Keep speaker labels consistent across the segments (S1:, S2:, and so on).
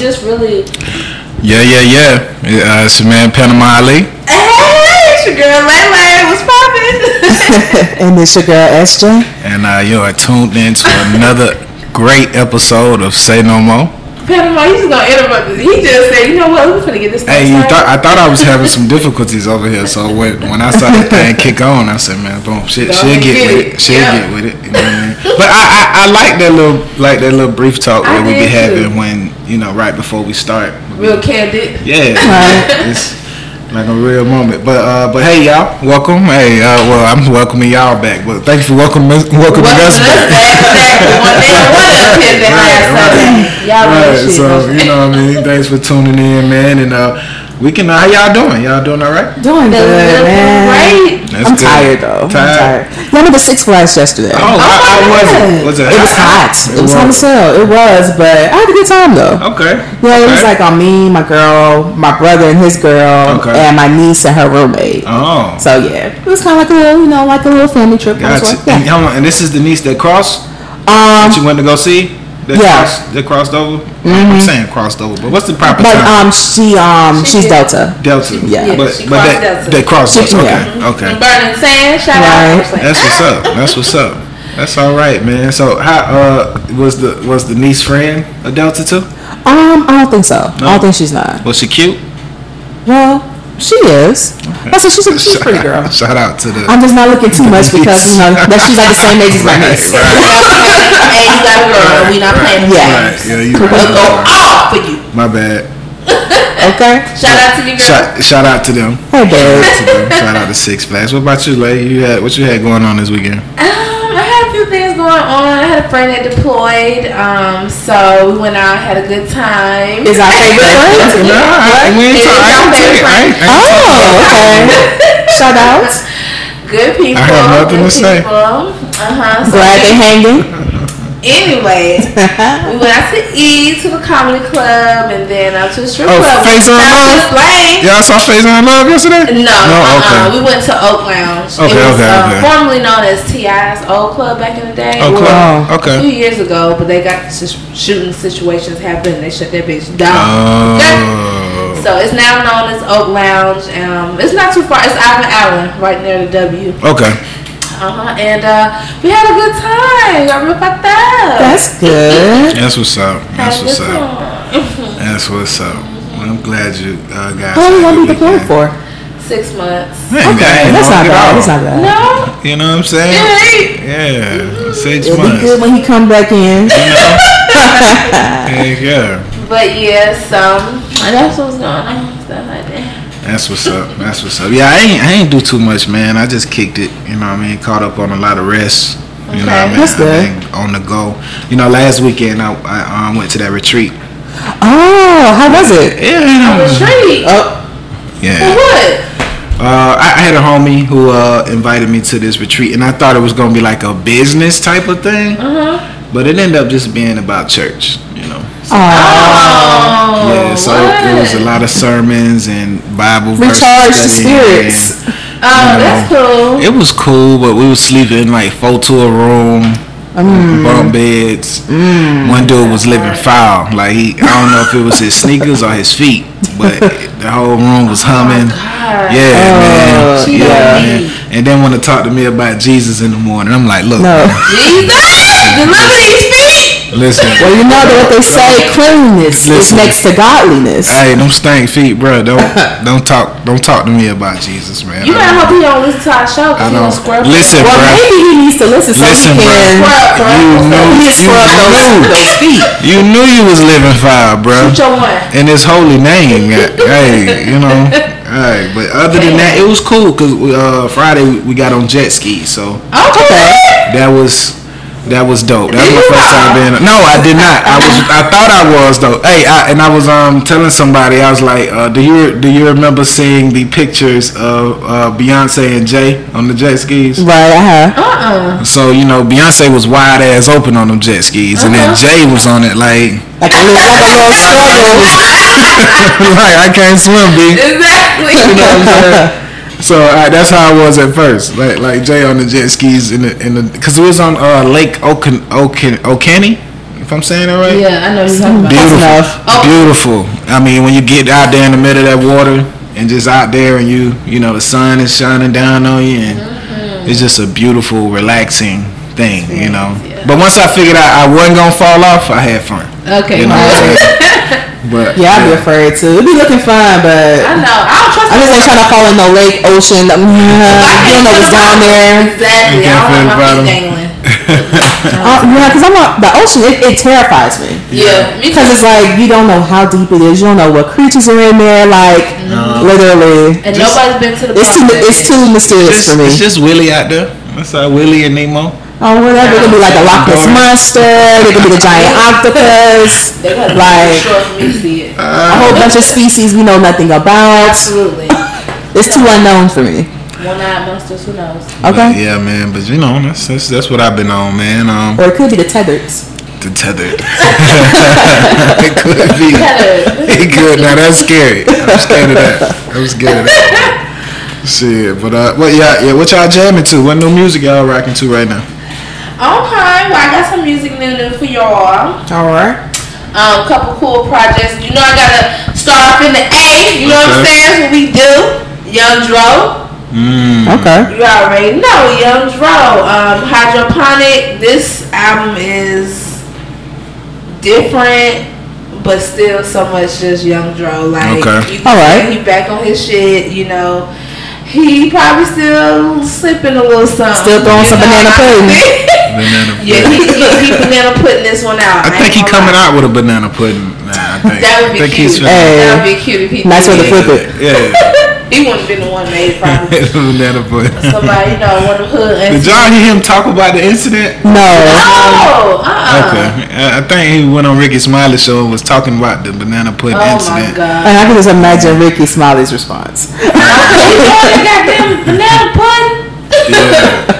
S1: just really.
S2: Yeah, yeah, yeah. Uh, it's your man Panama Ali.
S1: Hey, it's your girl Lele. What's poppin'?
S3: and it's your girl SJ.
S2: And uh, you are tuned in to another great episode of Say No More.
S1: Panama, he's gonna interrupt this. He just said, you know what, we're gonna get this
S2: Hey, you thought I thought I was having some difficulties over here. So when when I saw that thing kick on, I said, man, boom, shit, she'll get,
S1: get
S2: with
S1: it.
S2: it. She'll
S1: Yeah.
S2: get with it. You know what I mean? But I, I, I like that little like that little brief talk
S1: I
S2: that we be
S1: did too.
S2: having when you know right before we start.
S1: Real candid.
S2: Yeah,
S3: Right.
S2: it's like a real moment. But uh, but hey y'all, welcome. Hey, uh, well I'm welcoming y'all back. But thank you for welcoming welcoming
S1: Welcome
S2: us
S1: to
S2: back.
S1: Exactly. One day, one of them kids that
S2: Right,
S1: last Y'all real shit.
S2: so you know what I mean. Thanks for tuning in, man. And uh, we can. Uh, how y'all doing? Y'all doing all right?
S3: Doing
S1: Feeling
S3: good, man.
S1: Great.
S2: That's
S3: I'm
S2: good.
S3: tired though. I'm
S2: Tired.
S3: tired. Y'all went to Six Flags yesterday.
S2: Oh, how, how
S1: my
S2: was it?
S1: God.
S2: Was it?
S3: It was hot. It was hot as hell. It was, but I had a good time though.
S2: Okay.
S3: Yeah, it was like on me, my girl, my brother and his girl,
S2: Okay.
S3: and my niece and her roommate.
S2: Oh.
S3: So yeah, it was kind of like a little, you know, like a little family trip. kind of
S2: Gotcha.
S3: sort.
S2: And,
S3: Yeah.
S2: hold on, and this is the niece that crossed
S3: Um,
S2: that you went to go see. That
S3: Yeah.
S2: Crossed, that crossed over. I'm saying crossed over, but what's the proper
S3: but
S2: term?
S3: um, she um,
S1: She
S3: she's
S1: did.
S3: Delta.
S2: Delta.
S3: Yeah.
S2: But,
S1: she
S2: but that,
S1: Delta.
S2: They crossed
S3: She-
S2: Delta. Okay.
S3: yeah.
S2: Okay.
S1: Burning sand. Shout
S3: Right.
S1: out.
S2: That's what's up. That's what's up. That's all right, man. So, how uh was the was the niece friend a Delta too?
S3: Um, I don't think so.
S2: No?
S3: I don't think she's not.
S2: Was she cute?
S3: Well, she is. I said she's a, she's a pretty girl.
S2: Shout out to the.
S3: I'm just not looking too much because you know that she's like the same age as my niece.
S2: right,
S1: and you got a girl. We not playing.
S3: Yeah.
S2: right. Yeah, you
S1: We'll
S2: right.
S1: go off for you.
S2: My bad.
S3: Okay.
S1: Shout out to your girl.
S2: Shout, shout out to them.
S3: Hey, babe.
S2: To them. Shout out to Six Flags. What about you, lady? You had what you had going on this weekend?
S1: Um, I had a few things going on. I had a friend that deployed. Um, so we went out, had a good time.
S3: Is our favorite friend?
S2: No, I, we ain't
S1: It
S2: talk-
S1: is
S2: I
S1: our
S2: ain't
S1: favorite
S2: take- I ain't- I ain't
S3: Oh, okay. Shout out.
S1: Good people.
S2: I have nothing
S1: good
S2: to say.
S1: Uh huh.
S3: Glad they're hanging.
S1: Anyway, we went out to eat to the comedy club and then out to the strip
S2: Oh,
S1: club.
S2: Face on
S1: Shout out to
S2: Love?
S1: Slang.
S2: Y'all saw Phase on Love yesterday?
S1: No,
S2: No,
S1: uh-uh.
S2: okay.
S1: we went to Oak Lounge.
S2: Okay,
S1: it was
S2: okay,
S1: uh,
S2: okay.
S1: formerly known as T.I.'s Old Club back in the day.
S2: Oh,
S1: Well,
S2: club.
S1: A few years ago, but they got sh- shooting situations happen. They shut that bitch down.
S2: Oh.
S1: So it's now known as Oak Lounge. Um, it's not too far. It's Ivan Allen, right near the W.
S2: Okay.
S1: Uh huh. And uh, we had a good time. Got real fucked up.
S3: That's good.
S2: That's what's up. That's what's up. That's what's up. Well, I'm glad you uh, guys.
S3: How long
S2: had a
S3: you
S2: good
S3: been deployed for?
S1: Six months.
S2: Hey,
S3: Okay,
S2: that
S3: that's
S2: long
S3: not bad. That's not bad.
S1: No,
S2: You know what I'm saying?
S1: it ain't.
S2: Yeah, six
S3: It'll be good when he come back in.
S2: There you go.
S1: But yeah, so that's what's going on. Stuff like that.
S2: That's what's up. That's what's up. Yeah, I ain't I ain't do too much, man. I just kicked it. You know what I mean? Caught up on a lot of rest. You know what I
S1: Okay.
S2: mean?
S3: That's good.
S2: I mean, on the go. You know, last weekend I, I um, went to that retreat.
S3: Oh, how was it?
S2: Yeah.
S1: Retreat.
S3: Oh,
S1: For
S2: Yeah.
S1: what?
S2: Uh, I, I had a homie who uh, invited me to this retreat, and I thought it was gonna be like a business type of thing,
S1: Uh huh.
S2: But it ended up just being about church. You know.
S3: oh,
S1: Oh.
S2: yeah. So it was a lot of sermons and Bible verse
S3: recharge the
S2: studying.
S3: spirits.
S1: Oh, that's cool.
S2: It was cool, but we were sleeping like four to a room,
S3: Mm.
S2: bunk beds. One dude was living foul. Like he, I don't know if it was his sneakers or his feet, but the whole room was humming.
S1: God.
S2: Yeah,
S3: Oh,
S2: man. Yeah, man. And then want to talk to me about Jesus in the morning. I'm like, look,
S3: No.
S1: Jesus, deliver these feet.
S2: listen.
S3: Well, you know what they say, cleanliness is next to godliness.
S2: Hey, them stank feet, bro. Don't don't talk don't talk to me about Jesus, man.
S1: You better hope he don't listen to our show
S2: I
S1: because he
S2: don't
S1: don't
S2: listen,
S3: Well,
S2: bro.
S3: maybe he needs to listen so
S2: Listen,
S3: he can.
S1: Scrub, bro.
S2: You know,
S3: He needs to
S2: you
S3: scrub those,
S2: knew,
S3: those feet.
S2: you knew you was living foul, bro.
S1: Shoot your one.
S2: in his holy name. hey, you know. Hey, but other than that, it was cool because uh, Friday we- we got on jet skis, so
S1: Okay.
S2: that was that was dope. That was my first time being. No, I did not. I was. I thought I was though. Hey, I, and I was um telling somebody I was like, uh, do you do you remember seeing the pictures of uh, Beyonce and Jay on the jet skis?
S3: Right, I have.
S1: Uh-uh.
S2: So you know, Beyonce was wide ass open on them jet skis, and then
S1: Uh-huh.
S2: Jay was on it like,
S3: Like a little, like a little struggle.
S2: like I can't swim, B.
S1: Exactly.
S2: You know what I'm saying? So uh, that's how I was at first, like like Jay on the jet skis in the in the because it was on uh, Lake Okan Okan Okani, If I'm saying it right.
S1: Yeah, I know you're talking about.
S2: Beautiful.
S1: Oh.
S2: Beautiful. I mean, when you get out there in the middle of that water and just out there and you, you know, the sun is shining down on you and
S1: Mm-hmm.
S2: it's just a beautiful, relaxing thing, you know.
S1: yeah.
S2: But once I figured out I wasn't gonna fall off, I had fun.
S1: Okay.
S2: You know what I'm saying? But
S3: Yeah, I'd be afraid too. It'd be looking fun, but
S1: I know. I don't trust.
S3: I just ain't trying to fall in no lake, ocean. Um, you don't know what's down there.
S1: Exactly.
S2: You
S1: I
S2: can't
S1: don't
S2: feel
S1: want
S2: the
S1: my
S2: bottom.
S1: feet dangling.
S3: Uh, yeah, because I'm on the ocean. It, it terrifies me.
S1: Yeah.
S3: Because
S1: too.
S3: it's like you don't know how deep it is. You don't know what creatures are in there. Like literally,
S1: And
S2: Just-
S1: nobody's been to the.
S3: it's too
S1: bottom
S3: it's too mysterious
S2: It's,
S3: for me.
S2: it's just Willie out there. That's how Willie and Nemo.
S3: Oh, whatever. It could be like a Loch Ness monster. It could be the giant octopus.
S1: They gotta be
S3: Like
S1: short for me to see it.
S3: a whole bunch of species we know nothing about.
S1: Absolutely.
S3: It's too unknown for me.
S1: One-eyed monsters. Who knows?
S2: But
S3: Okay.
S2: yeah, man. But you know, that's, that's that's what I've been on, man. Um,
S3: Or it could be the tethers.
S2: the tethered. it could be. It could. Now that's scary. I'm scared of that. I'm scared of that. Shit, but uh, what y'all, yeah, what y'all jamming to? What new music y'all rocking to right now?
S1: Okay. Well, I got some music new new for y'all.
S3: All right.
S1: Um, couple cool projects. You know, I gotta start off in the A. You know what I'm saying? That's what we do. Young Dro.
S2: Mm.
S3: Okay.
S1: You already know Young Dro. Um, Hydroponic. This album is different, but still so much just Young Dro. Like,
S2: Okay.
S1: you
S3: Alright.
S1: he back on his shit. You know, he probably still slipping a little something.
S3: Still throwing some
S1: know,
S3: banana
S1: I
S3: pudding.
S1: think-
S2: Banana
S1: yeah,
S2: pudding.
S1: he, he, he banana putting this one out.
S2: I think he coming
S1: lie.
S2: out with a banana pudding. Nah, I think.
S1: That would
S2: I
S1: be
S2: think
S1: cute.
S2: he's finna-
S3: Hey.
S1: That would be cute if he
S3: Nice
S1: did.
S3: way to flip it.
S2: Yeah.
S1: He wouldn't have been the one made probably.
S2: banana pudding.
S1: Somebody, you know, one of the hood.
S2: Did y'all hear him talk about the incident?
S3: No.
S1: Oh, uh-uh.
S2: Okay, I I think he went on Ricky Smiley show and was talking about the banana pudding
S1: Oh my
S2: incident.
S1: god.
S3: And I can just imagine Ricky Smiley's response.
S1: you doing the goddamn banana pudding?
S2: Yeah.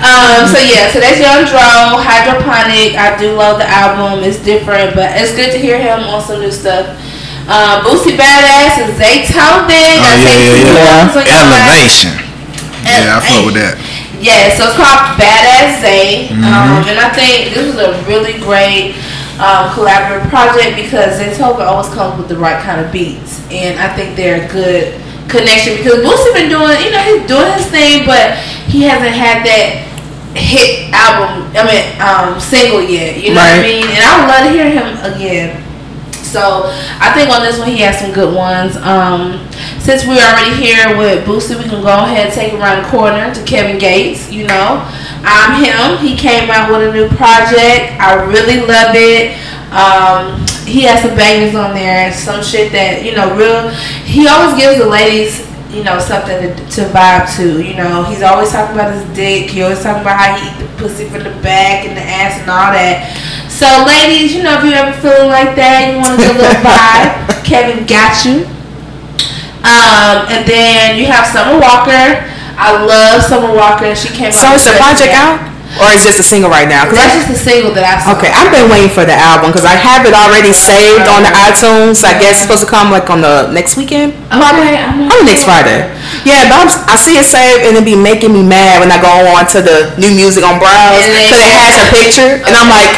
S1: Um, so yeah, so that's Young Dro, Hydroponic. I do love the album. It's different, but it's good to hear him on some new stuff. Um, Boosie Badazz and Zaytoven.
S2: Oh yeah, yeah, yeah. Elevation. Yeah, I fuck with that.
S1: Yeah, so it's called Badass Zay.
S2: Mm-hmm.
S1: Um, and I think this was a really great um, collaborative project because Zaytoven always comes with the right kind of beats. And I think they're a good connection because Boosie been doing, you know, he's doing his thing, but he hasn't had that hit album, I mean, um, single yet. You know what I mean? And I would love to hear him again. So I think on this one he has some good ones. Um, since we're already here with Boosie, we can go ahead and take it around the corner to Kevin Gates. You know, I'm him. He came out with a new project. I really love it. Um, he has some bangers on there, some shit that you know, real. He always gives the ladies, you know, something to, to vibe to. You know, he's always talking about his dick. He always talking about how he eat the pussy from the back and the ass and all that. So, ladies, you know, if you ever feeling like that, you want to get a little vibe, Kevin got you. Um, and then you have Summer Walker. I love Summer Walker. She came
S3: So is the project out? Or is just a single right now?
S1: That's
S3: I,
S1: just the single that I saw.
S3: okay, I've been waiting for the album because I have it already saved on the iTunes. I guess it's supposed to come like on the next weekend.
S1: Okay, I'm
S3: Probably next. Friday. Yeah, but I'm, I see it saved and it be making me mad when I go on to the new music on browse because it has a picture and I'm like,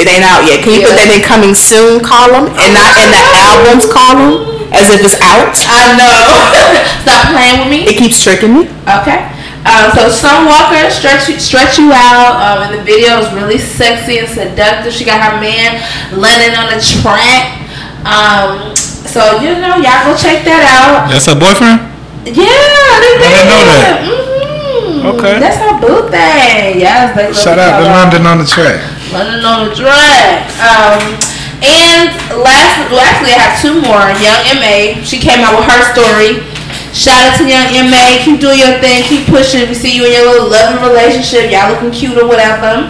S3: it ain't out yet. Can you put that in coming soon column and not in the albums column as if it's out?
S1: I know. Stop playing with me.
S3: It keeps tricking me.
S1: Okay. Um, so Summer Walker stretch you, stretch you out, um, and the video is really sexy and seductive. She got her man London on the track. Um, so you know, y'all go check that out.
S2: That's her boyfriend.
S1: Yeah, they did.
S2: didn't know that.
S1: Mm-hmm.
S2: Okay.
S1: That's her boo thing. Yes, they love
S2: Shout out to. London on the track.
S1: London on the track. Um, and last, actually, I have two more. Young Ma, she came out with her story. Shout out to Young Ma. Keep doing your thing. Keep pushing. We see you in your little loving relationship. Y'all looking cute or whatever.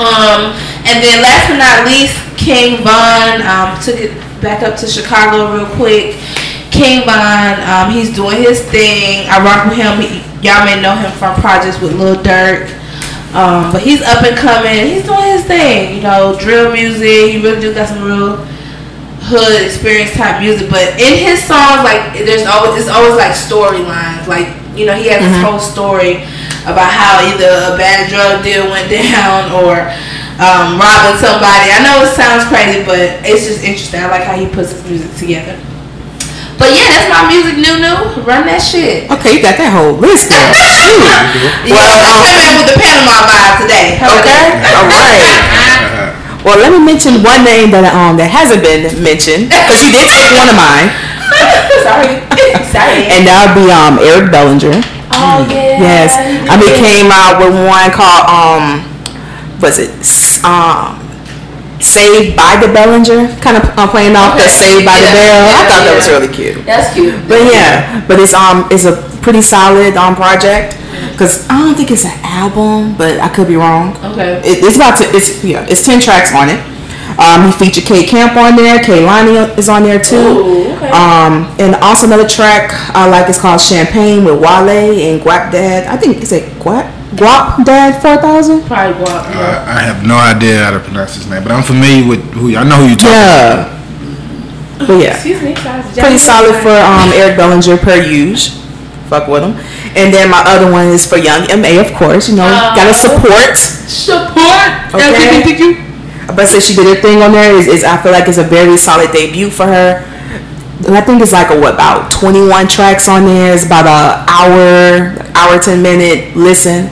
S1: Um, and then last but not least, King Von um, took it back up to Chicago real quick. King Von, um, he's doing his thing. I rock with him. He, y'all may know him from projects with Lil Durk. Um, but he's up and coming. He's doing his thing. You know, drill music. He really do got some real hood experience type music. But in his songs, like there's always it's always like storylines. Like you know, he has his whole story about how either a bad drug deal went down or um, robbing somebody. I know it sounds crazy, but it's just interesting. I like how he puts his music together. But yeah, that's my music, new new. Run that shit.
S3: Okay, you got that whole list there. Shoot.
S1: Yeah,
S3: Well,
S1: I'm
S3: um,
S1: in with the Panama vibe today. How
S3: Okay, all right. Well, let me mention one name that um that hasn't been mentioned because you did take one of mine,
S1: Sorry. Sorry.
S3: and that would be um Eric Bellinger.
S1: oh yeah.
S3: Yes, I mean came out with one called um was it um Saved by the Bellinger, kind of uh, playing off the
S1: Okay,
S3: Saved by the
S1: yeah,
S3: Bell. I
S1: yeah,
S3: thought that was really cute.
S1: That's cute.
S3: But yeah, but it's um it's a pretty solid um project because I don't think it's an album, but I could be wrong.
S1: Okay.
S3: It, it's about to it's yeah it's ten tracks on it. Um, he featured K Camp on there. Kehlani is on there too.
S1: Ooh, okay.
S3: Um, and also another track I like is called Champagne with Wale and Guapdad. I think is it Guap Guapdad four thousand.
S1: Probably walk.
S2: Uh, I have no idea how to pronounce his name, but I'm familiar with who. I know who you talking about.
S3: Yeah. But yeah.
S1: Excuse me.
S3: pretty solid for um, Eric Bellinger per use. Fuck with him. And then my other one is for Young MA, of course. You know,
S1: Oh.
S3: gotta support.
S1: support.
S3: Okay.
S1: LGBTQ.
S3: But since she did her thing on there, is, is I feel like it's a very solid debut for her. And I think it's like a what about 21 tracks on there. It's about a hour, hour 10 minute listen.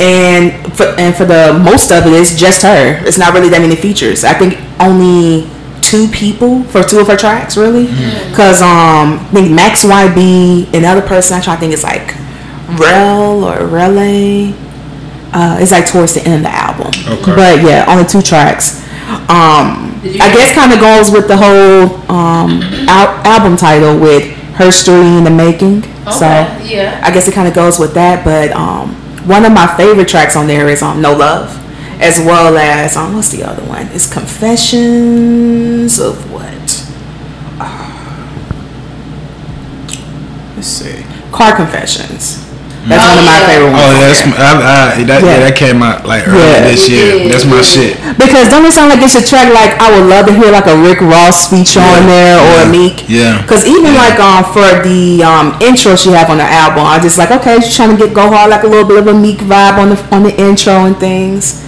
S3: And for and for the most of it, it's just her. It's not really that many features. I think only two people for two of her tracks, really. Because um, I think Max YB, another person I try to think is like Rel or Rele. Uh, it's like towards the end of the album.
S2: Okay.
S3: But yeah, only two tracks. Um, I guess kind of goes with the whole um, al- album title with her story in the making. So
S1: Okay, yeah.
S3: I guess it kind of goes with that. But um, one of my favorite tracks on there is um, No Love, as well as um, what's the other one? It's Confessions of what? Uh, let's see, Car Confessions. That's
S1: Oh,
S3: one of my
S1: yeah.
S3: favorite ones.
S2: Oh, yeah, that's my, I, I, that, yeah.
S3: Yeah.
S2: that came out like early
S3: Yeah.
S2: this year.
S1: It
S2: That's my shit.
S3: Because don't it sound like it's a track like I would love to hear like a Rick Ross feature on there or a Meek.
S2: Yeah.
S3: Because even like um for the um intro she have on the album, I just like okay, she's trying to get go hard like a little bit of a Meek vibe on the on the intro and things.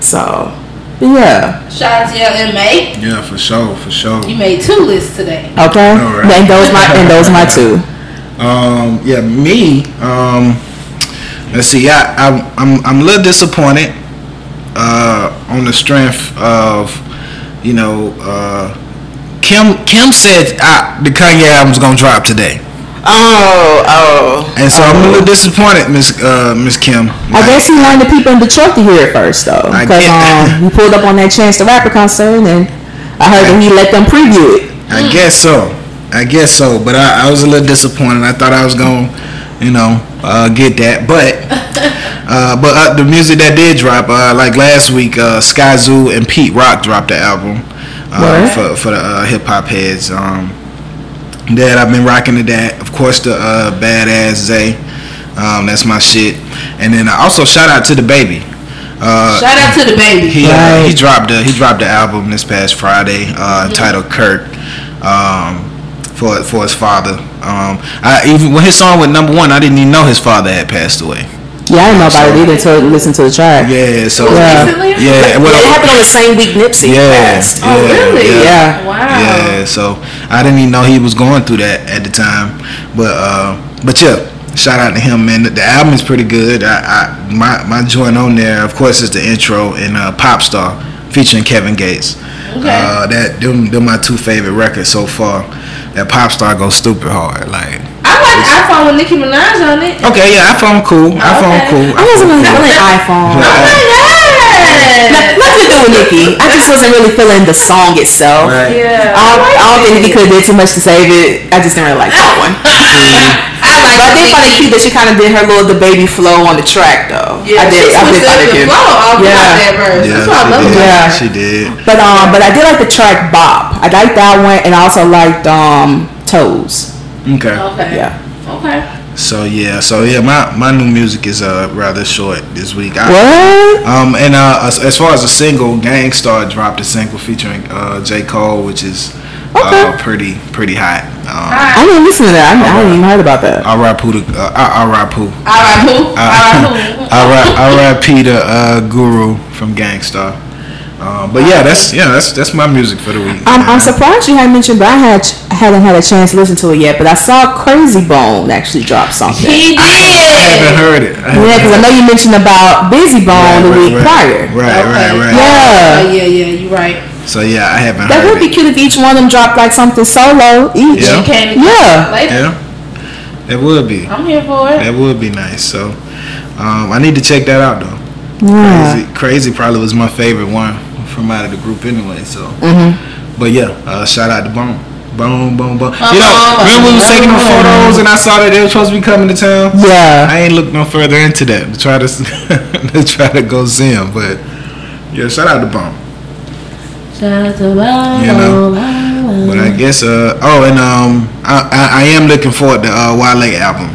S3: So yeah,
S1: Shout out to your LMA.
S2: Yeah, for sure, for sure.
S1: You made two lists today.
S3: okay.
S2: All right.
S3: And those my and those my two.
S2: Um, yeah, me. Um, let's see. I, I I'm I'm a little disappointed. Uh, on the strength of, you know, uh, Kim Kim said uh, the Kanye album's gonna drop today,
S3: Oh oh.
S2: and so I'm a little disappointed, Miss uh, Miss Kim.
S3: I guess he wanted the people in Detroit to hear it first though,
S2: I
S3: because
S2: get-
S3: um he pulled up on that Chance the Rapper concert and I heard that he let them preview it.
S2: I guess so. I guess so. But I, I was a little disappointed. I thought I was gonna, you know, uh, get that. But uh, but uh, the music that did drop, uh, like last week, uh, Skyzoo and Pete Rock dropped the album uh, for for the uh, hip hop heads. Um, that I've been rocking to that. Of course, the uh, badass Zay. Um, that's my shit. And then I also shout out to the baby. Uh,
S1: Shout out to the baby.
S2: he uh,
S3: Right.
S2: he dropped the he dropped the album this past Friday uh, entitled Kirk um, for for his father. Um, I even when his song went number one, I didn't even know his father had passed away.
S3: Yeah, I didn't know about it either until I listened to the track.
S2: Yeah, so
S3: Yeah.
S1: Recently?
S2: yeah, well,
S3: it happened on the same week Nipsey
S2: yeah,
S3: passed.
S1: Oh, really?
S3: Yeah.
S1: Wow.
S2: Yeah, so I didn't even know he was going through that at the time. But uh, but yeah, shout out to him, man. The, the album is pretty good. I, I my my joint on there, of course, is the intro and uh, Pop Star featuring Kevin Gates.
S1: Okay.
S2: Uh, that them them my two favorite records so far. That Pop Star goes stupid hard. Like
S1: I like iPhone with Nicki Minaj on it.
S2: okay, yeah, iPhone cool. iPhone
S1: Okay.
S2: cool.
S3: I wasn't really feeling iPhone.
S2: Yeah.
S1: Oh my god.
S3: No- Nothing to do with Nicki. I just wasn't really feeling the song itself.
S2: Right.
S1: Yeah.
S3: I don't, I don't think Nicki could have did too much to save it. I just didn't really like that one.
S1: I like
S3: But I did find it cute that she kind of did her little the baby flow on the track though.
S1: Yeah,
S3: I did.
S1: she
S3: I did
S1: switched
S3: find it
S1: the
S3: cute.
S1: flow all
S3: Yeah.
S1: that verse.
S2: Yeah,
S1: That's what I love
S2: she did.
S3: Yeah.
S2: She did.
S3: But um, but I did like the track Bop. I liked that one, and I also liked um Toes.
S2: Okay.
S1: Okay.
S3: Yeah.
S1: Okay.
S2: So yeah, so yeah, my my new music is uh rather short this week. I,
S3: What?
S2: Um, and uh, as, as far as a single, Gang Starr dropped a single featuring uh, J. Cole, which is uh,
S3: Okay.
S2: pretty pretty hot. Um,
S3: I didn't listen to that. I, I didn't even heard about that.
S2: I rap who the uh, I, I rap who.
S1: All right, who? All right, who?
S2: I rap I rap Peter uh, Guru from Gang Starr. Um, but yeah, that's yeah, that's that's my music for the week.
S3: I'm, I'm surprised you hadn't mentioned, but I had I hadn't had a chance to listen to it yet. But I saw Krayzie Bone actually drop something.
S1: He did.
S2: I haven't
S1: did.
S2: heard it.
S3: Yeah,
S2: haven't
S3: because I know you mentioned about Bizzy Bone the week
S2: right,
S3: prior.
S2: Right,
S1: Okay.
S2: right, right.
S3: Yeah.
S1: Oh, yeah, yeah, you're right.
S2: So yeah, I haven't
S3: That
S2: heard
S3: would be
S2: it.
S3: cute if each one of them dropped like something solo each.
S2: Yeah.
S1: You can
S3: Yeah.
S1: later.
S2: Yeah, that would be.
S1: I'm here for it.
S2: That would be nice. So um, I need to check that out though.
S3: Yeah.
S2: Krayzie, Krayzie probably was my favorite one from out of the group anyway. So,
S3: Mm-hmm.
S2: but yeah, uh, shout out to Bone. Bone, bone, bone.
S1: Uh-huh.
S2: You know, remember we was taking the photos and I saw that they were supposed to be coming to town.
S3: Yeah.
S2: I ain't looked no further into that to try to to try to go see him, but yeah, shout out to Bone.
S1: Shout out to Bob.
S2: You know, But I guess uh oh, and um I I, I am looking forward to uh Wale album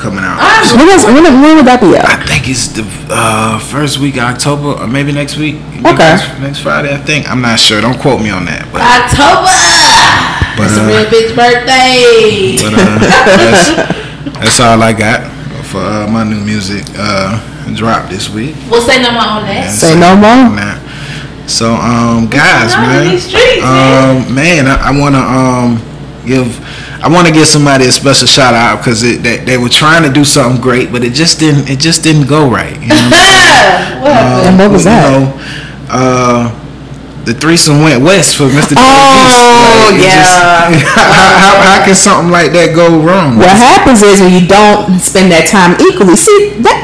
S2: coming out.
S1: I'm
S2: So
S3: When, when, when would that be
S2: I think it's the uh first week of October or maybe next week.
S3: Okay.
S2: Next, next Friday, I think. I'm not sure. Don't quote me on that, but
S1: October.
S2: But,
S1: it's a
S2: uh,
S1: real bitch birthday.
S2: but uh, that's, that's all I got for uh, my new music uh drop this week.
S1: we'll say no more on that.
S2: And
S3: Say no more.
S2: Nah. So um guys,
S1: going on in
S2: man,
S1: these streets, man?
S2: um man, I, I wanna um give I want to give somebody a special shout out because they, they were trying to do something great, but it just didn't it just didn't go right. You know?
S1: what happened?
S3: And what was
S2: you
S3: that?
S2: know, uh, the threesome went west for Mr.
S3: Oh,
S2: Davis. it
S3: yeah.
S2: just- how, how, how can something like that go wrong?
S3: What happens is when you don't spend that time equally. See, that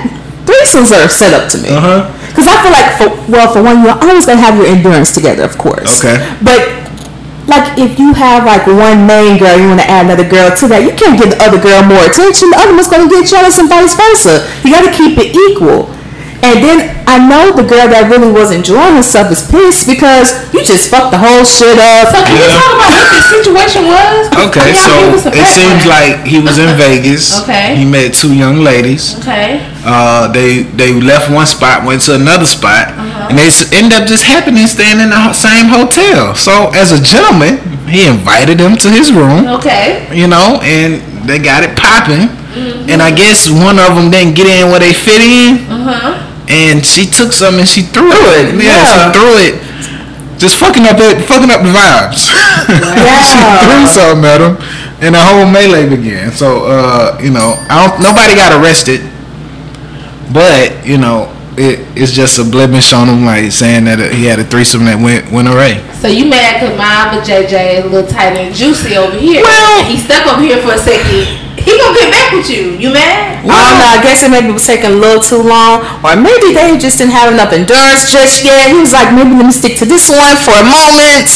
S3: threesomes are set up to me.
S2: Uh huh.
S3: Because I feel like, for, well, for one, you're always gonna have your endurance together, of course.
S2: Okay.
S3: But like, if you have like one main girl, you want to add another girl to that, you can't give the other girl more attention. The other one's gonna get jealous and vice versa. You got to keep it equal. And then I know the girl that really was enjoying herself is pissed because you just fucked the whole shit up.
S1: So can we
S2: Yeah.
S1: talk about what the situation was?
S2: Okay,
S1: Yeah,
S2: so
S1: give
S2: it seems like he was in Vegas.
S1: Okay.
S2: He met two young ladies.
S1: Okay.
S2: Uh, they they left one spot, went to another spot,
S1: Uh-huh.
S2: and they end up just happening staying in the same hotel. So as a gentleman, he invited them to his room.
S1: Okay.
S2: you know, and they got it popping.
S1: Mm-hmm.
S2: And I guess one of them didn't get in where they fit in,
S1: Uh huh.
S2: And she took some and she threw it.
S3: it,
S2: Yeah,
S3: yeah.
S2: she threw it, just fucking up it, fucking up the vibes. Yeah. she threw something at him, and the whole melee began. So, uh, you know, I don't. Nobody got arrested, but you know. It, it's just a blemish on him, like saying that he had a threesome that went went away.
S1: So you mad because my but JJ is a little tight and juicy over here.
S2: Well-
S1: he stuck over here for a second. He gonna get back with you. You mad?
S3: I don't know. I guess it maybe was taking a little too long, or maybe they just didn't have enough endurance just yet. He was like, maybe let me stick to this one for a moment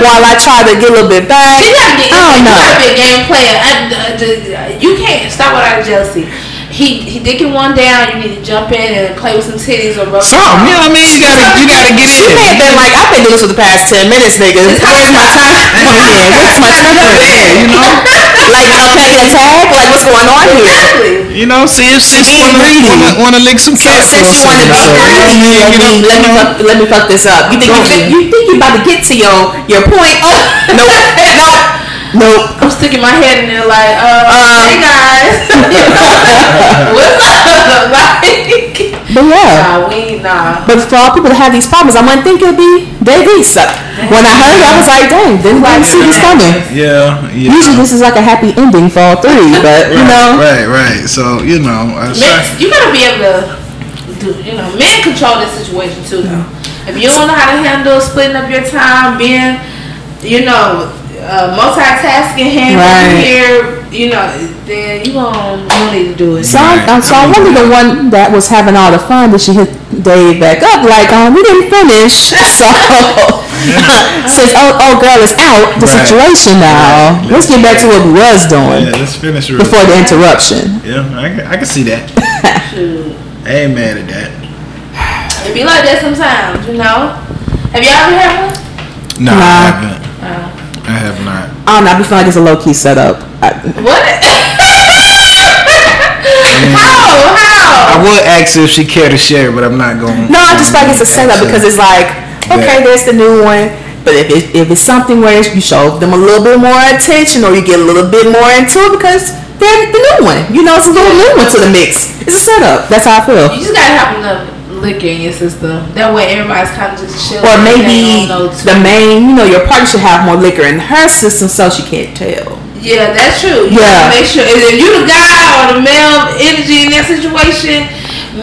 S3: while I try to get a little bit back.
S1: You gotta get.
S3: I don't
S1: you
S3: know.
S1: gotta be a game player. I, uh, you can't stop without jealousy. He he dicking one down. You need to jump in and play with some titties or rub.
S2: Something, you know what I mean? You gotta you gotta get
S3: She
S2: in.
S3: may have been like, I've been doing this for the past ten minutes, nigga. Where's my time? Yeah, where's my time?
S2: you know.
S3: Like, am I playing a tag? Like, what's going on here?
S1: Exactly.
S2: You know, see if sis
S3: Being
S2: wanna, wanna, wanna lick some cats or
S3: Since you want to be
S2: something.
S3: greedy, let
S2: You know,
S3: me let me fuck, let me fuck this up. You think you,
S2: Go.
S3: you think you about to get to your your point? Oh, nope, nope, nope.
S1: I'm sticking my head in there like, uh,
S3: Um,
S1: hey guys, what's up? like,
S3: But yeah.
S1: nah, we nah.
S3: But for all people that have these problems, I wouldn't think it'd be Davies. So when I heard it, I was like, dang, didn't didn't see this coming.
S2: Yeah, yeah.
S3: Usually this is like a happy ending for all three, but you know,
S2: Right, right. So you know, I
S1: Men, you gotta be able to do, you know, men control this situation too though. If you don't know how to handle splitting up your time, being, you know, uh, multitasking, hands
S3: Right.
S1: here, you know, then you gon' you don't need to do it.
S3: So, I, uh, so I wonder the one that was having all the fun that she hit Dave back up like, um, we didn't finish. So since oh, oh girl is out the
S2: Right.
S3: situation now, let's get back to what we was doing
S2: yeah, let's finish real
S3: before the interruption.
S2: Yeah, I can, I can see that.
S1: Shoot.
S2: I ain't mad at that.
S1: It be like that sometimes, you know. Have y'all ever had one?
S2: No, I haven't.
S1: Uh,
S2: I have not.
S3: I don't know. I be feeling like it's a low key setup. I,
S1: what? how? How?
S2: I would ask if she cared to share, but I'm not going.
S3: no, I just feel like it's a setup because it's like, okay,
S2: Yeah.
S3: there's the new one. But if, it, if it's something where you show them a little bit more attention or you get a little bit more into it because they're the new one. You know, it's a little new one to the mix. It's a setup. That's how I feel.
S1: You just gotta have enough liquor in your system. That way, everybody's kind of just chill.
S3: Or maybe
S1: don't know too
S3: the main, you know, your partner should have more liquor in her system so she can't tell.
S1: Yeah, that's true. You
S3: Yeah.
S1: make sure if you the guy or the male energy in that situation,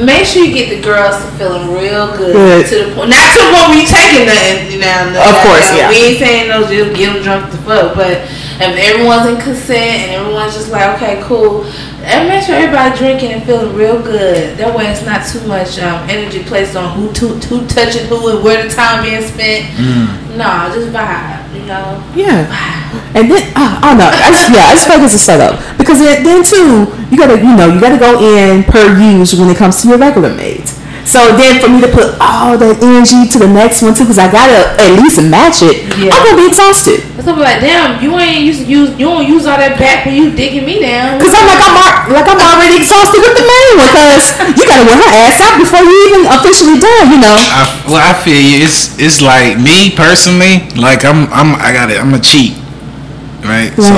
S1: make sure you get the girls to feeling real good,
S3: Good.
S1: to the point. Not to the point where you taking nothing. You know, no,
S3: Of course, yeah.
S1: We ain't saying no, just get them drunk the fuck, but if everyone's in consent and everyone's just like, okay, cool. And make sure everybody drinking and feeling real good. That way, it's not too much um, energy placed on who to, who touching who and where the time being spent. No, just vibe. You know.
S3: Yeah. And then, uh, I don't. I just, yeah, I just feel like it's a setup. Because then, then, too, you gotta, you know, you gotta go in per use when it comes to your regular mates. So then for me to put all that energy to the next one, too, because I gotta at least match it,
S1: Yeah.
S3: I'm gonna be exhausted.
S1: Cause I'm like, damn, you ain't used to use, you don't use all that back when you digging me down.
S3: Because I'm like, I'm, like, I'm already exhausted with the main one, because you gotta wear her ass out before you even officially done, you know.
S2: I, well, I feel you. It's it's like me personally. Like I'm I'm I got it. I'm a cheat, right?
S3: Yeah.
S2: So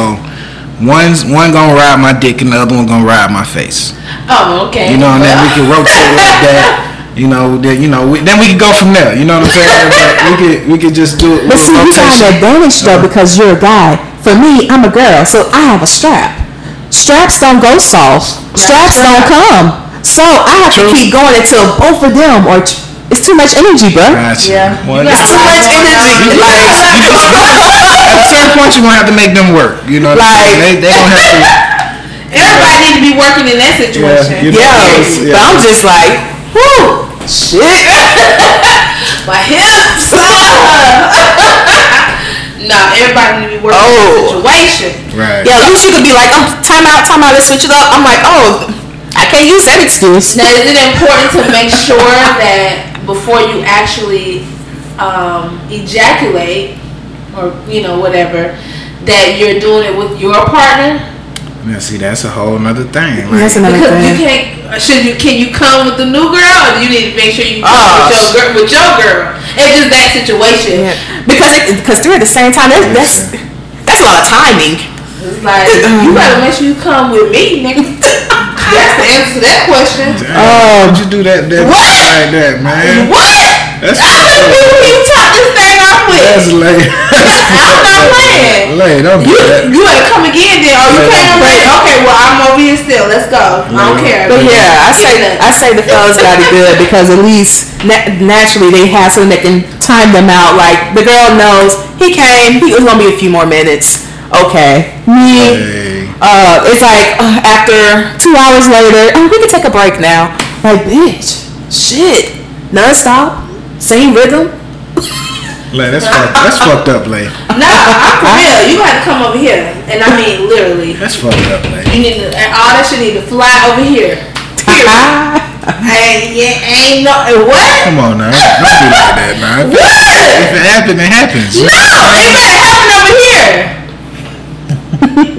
S2: one's one gonna ride my dick and the other one gonna ride my face.
S1: Oh, okay.
S2: You know, and then we can rotate like that. You know, then you know, we, then we can go from there. You know what I'm saying? But we could we could just do it.
S3: But
S2: with
S3: see, you have
S2: rotation.
S3: an advantage though because you're a guy. For me, I'm a girl, so I have a strap. Straps don't go soft. Straps don't come. So I have
S2: True.
S3: to keep going until both of them or t- it's too much energy, bro.
S2: Gotcha.
S1: Yeah.
S2: Well,
S3: It's too much energy. Like,
S2: at a certain point, you're gonna have to make them work. You know, what I'm saying?
S3: Like-
S2: they they gonna have to.
S1: Everybody need to be working in that situation.
S2: you know,
S3: yeah,
S2: it's-
S3: but I'm just like, whoo, shit.
S1: My hips. nah, everybody need to be working in
S3: Oh.
S1: that situation.
S2: Right.
S3: Yeah, at least you could be like, I'm time out, time out, let's switch it up. I'm like, oh, I can't use that excuse.
S1: Now, is it important to make sure that before you actually um, ejaculate, or you know whatever, that you're doing it with your partner?
S2: Now, see, that's a whole nother thing. Like,
S3: That's another
S1: Because you can't. Uh, should you? Can you come with the new girl, or do you need to make sure you come
S3: Oh,
S1: with your girl? With your girl, it's just that situation.
S3: Yeah. Because it, because they're at the same time. That's that's, that's a lot of timing.
S1: It's like uh, um. you gotta make sure you come with me, nigga. That's the answer to that question.
S2: Damn,
S3: Oh.
S2: why'd you do that, that
S1: What?
S2: like that, man?
S1: What?
S2: That's
S1: I don't know who you top this thing off
S2: That's
S1: with.
S2: late.
S1: I'm not playing.
S2: late. Don't do
S1: You
S2: that.
S1: you ain't come again then? Are you
S2: Right.
S1: came? Okay, well I'm over here still. Let's go. I don't care.
S3: But yeah, I say I say the fellas got it good because at least na- naturally they have something that can time them out. Like the girl knows he came, he was gonna be a few more minutes. Okay, me.
S2: Hey.
S3: Uh, it's like uh, after two hours later, oh, we can take a break now. Like, bitch, shit, non-stop, same rhythm.
S2: Lay, that's fucked. That's fucked up, Lay.
S1: Nah, I'm for real. You gotta come over here, and I mean literally.
S2: That's fucked up, Lay.
S1: You need to, and all that shit need to fly over here. Period. Ain't, yeah, ain't no what?
S2: Come on now. Don't be like that, man.
S1: What?
S2: If it happens, it happens.
S1: No, it better happen over here.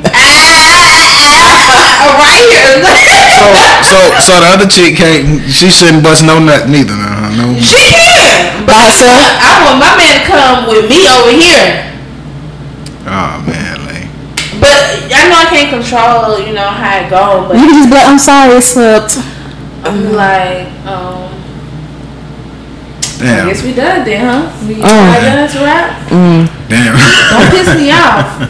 S1: ah, right here.
S2: So, so the other chick can't. She shouldn't bust no nut neither. Uh, no.
S1: she can.
S3: By herself.
S1: I want my man to come with me over here.
S2: Oh man, Lay.
S1: But I know I can't control, you know, how it goes. But
S3: You can just be like, I'm sorry, it slipped.
S1: I'm like, um, I
S2: Damn.
S1: guess we done then, huh? We
S3: Oh.
S1: done to wrap.
S2: Damn.
S1: Don't piss me off.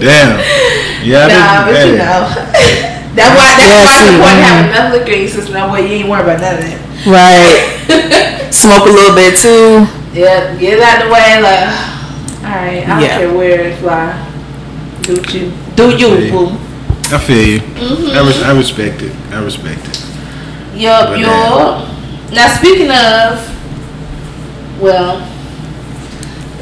S2: Damn. Yeah. I
S1: nah, but
S2: didn't-
S1: you know. That's why that's
S3: Yeah,
S1: why
S3: see,
S1: it's important to have
S3: mm.
S1: enough liquor in your system. That way you ain't worried about none of that.
S3: Right. Smoke a little bit too.
S1: Yeah, get it out the way, like alright, I don't
S3: Yeah.
S1: care where it fly. Do you do you,
S2: See.
S1: boo.
S2: I feel you.
S1: Mm-hmm.
S2: I, res- I respect it. I respect it.
S1: Yup,
S2: But
S1: yup. Now speaking of well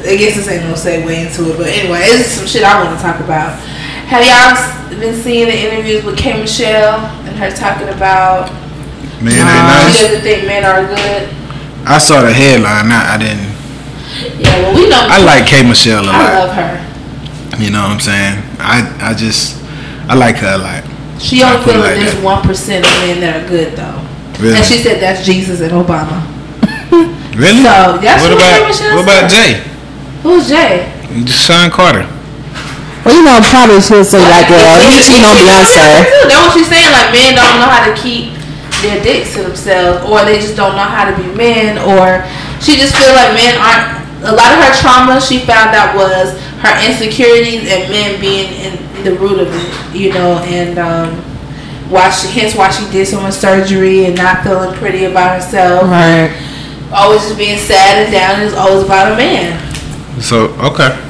S1: I guess this ain't no segue into it, but anyway, it's some shit I want to talk about. Have y'all been seeing the interviews with K Michelle and her talking about
S2: Man,
S3: Nah.
S2: ain't
S1: she
S2: nice.
S1: doesn't think men are good?
S2: I saw the headline. I, I didn't.
S1: Yeah, well we know
S2: I like K Michelle a
S1: I
S2: lot.
S1: I love her.
S2: You know what I'm saying? I I just I like her a lot.
S1: She only feels
S2: like
S1: there's one percent of men that are good though.
S2: Really?
S1: And she said that's Jesus and Obama.
S2: Really?
S1: So, that's
S2: what
S1: what
S2: about
S1: K Michelle
S2: what about
S1: said.
S2: Jay?
S1: Who's Jay?
S2: Shawn Carter.
S3: Well, you know, probably she'll say like, girl, you cheating on Beyonce.
S1: That's what she's saying. Like men don't know how to keep their dicks to themselves, or they just don't know how to be men, or she just feel like men aren't. A lot of her trauma she found out was her insecurities and men being in the root of it, you know, and um, why she, hence why she did so much surgery and not feeling pretty about herself.
S3: Right.
S1: Always just being sad and down. It was always about a man.
S2: So okay.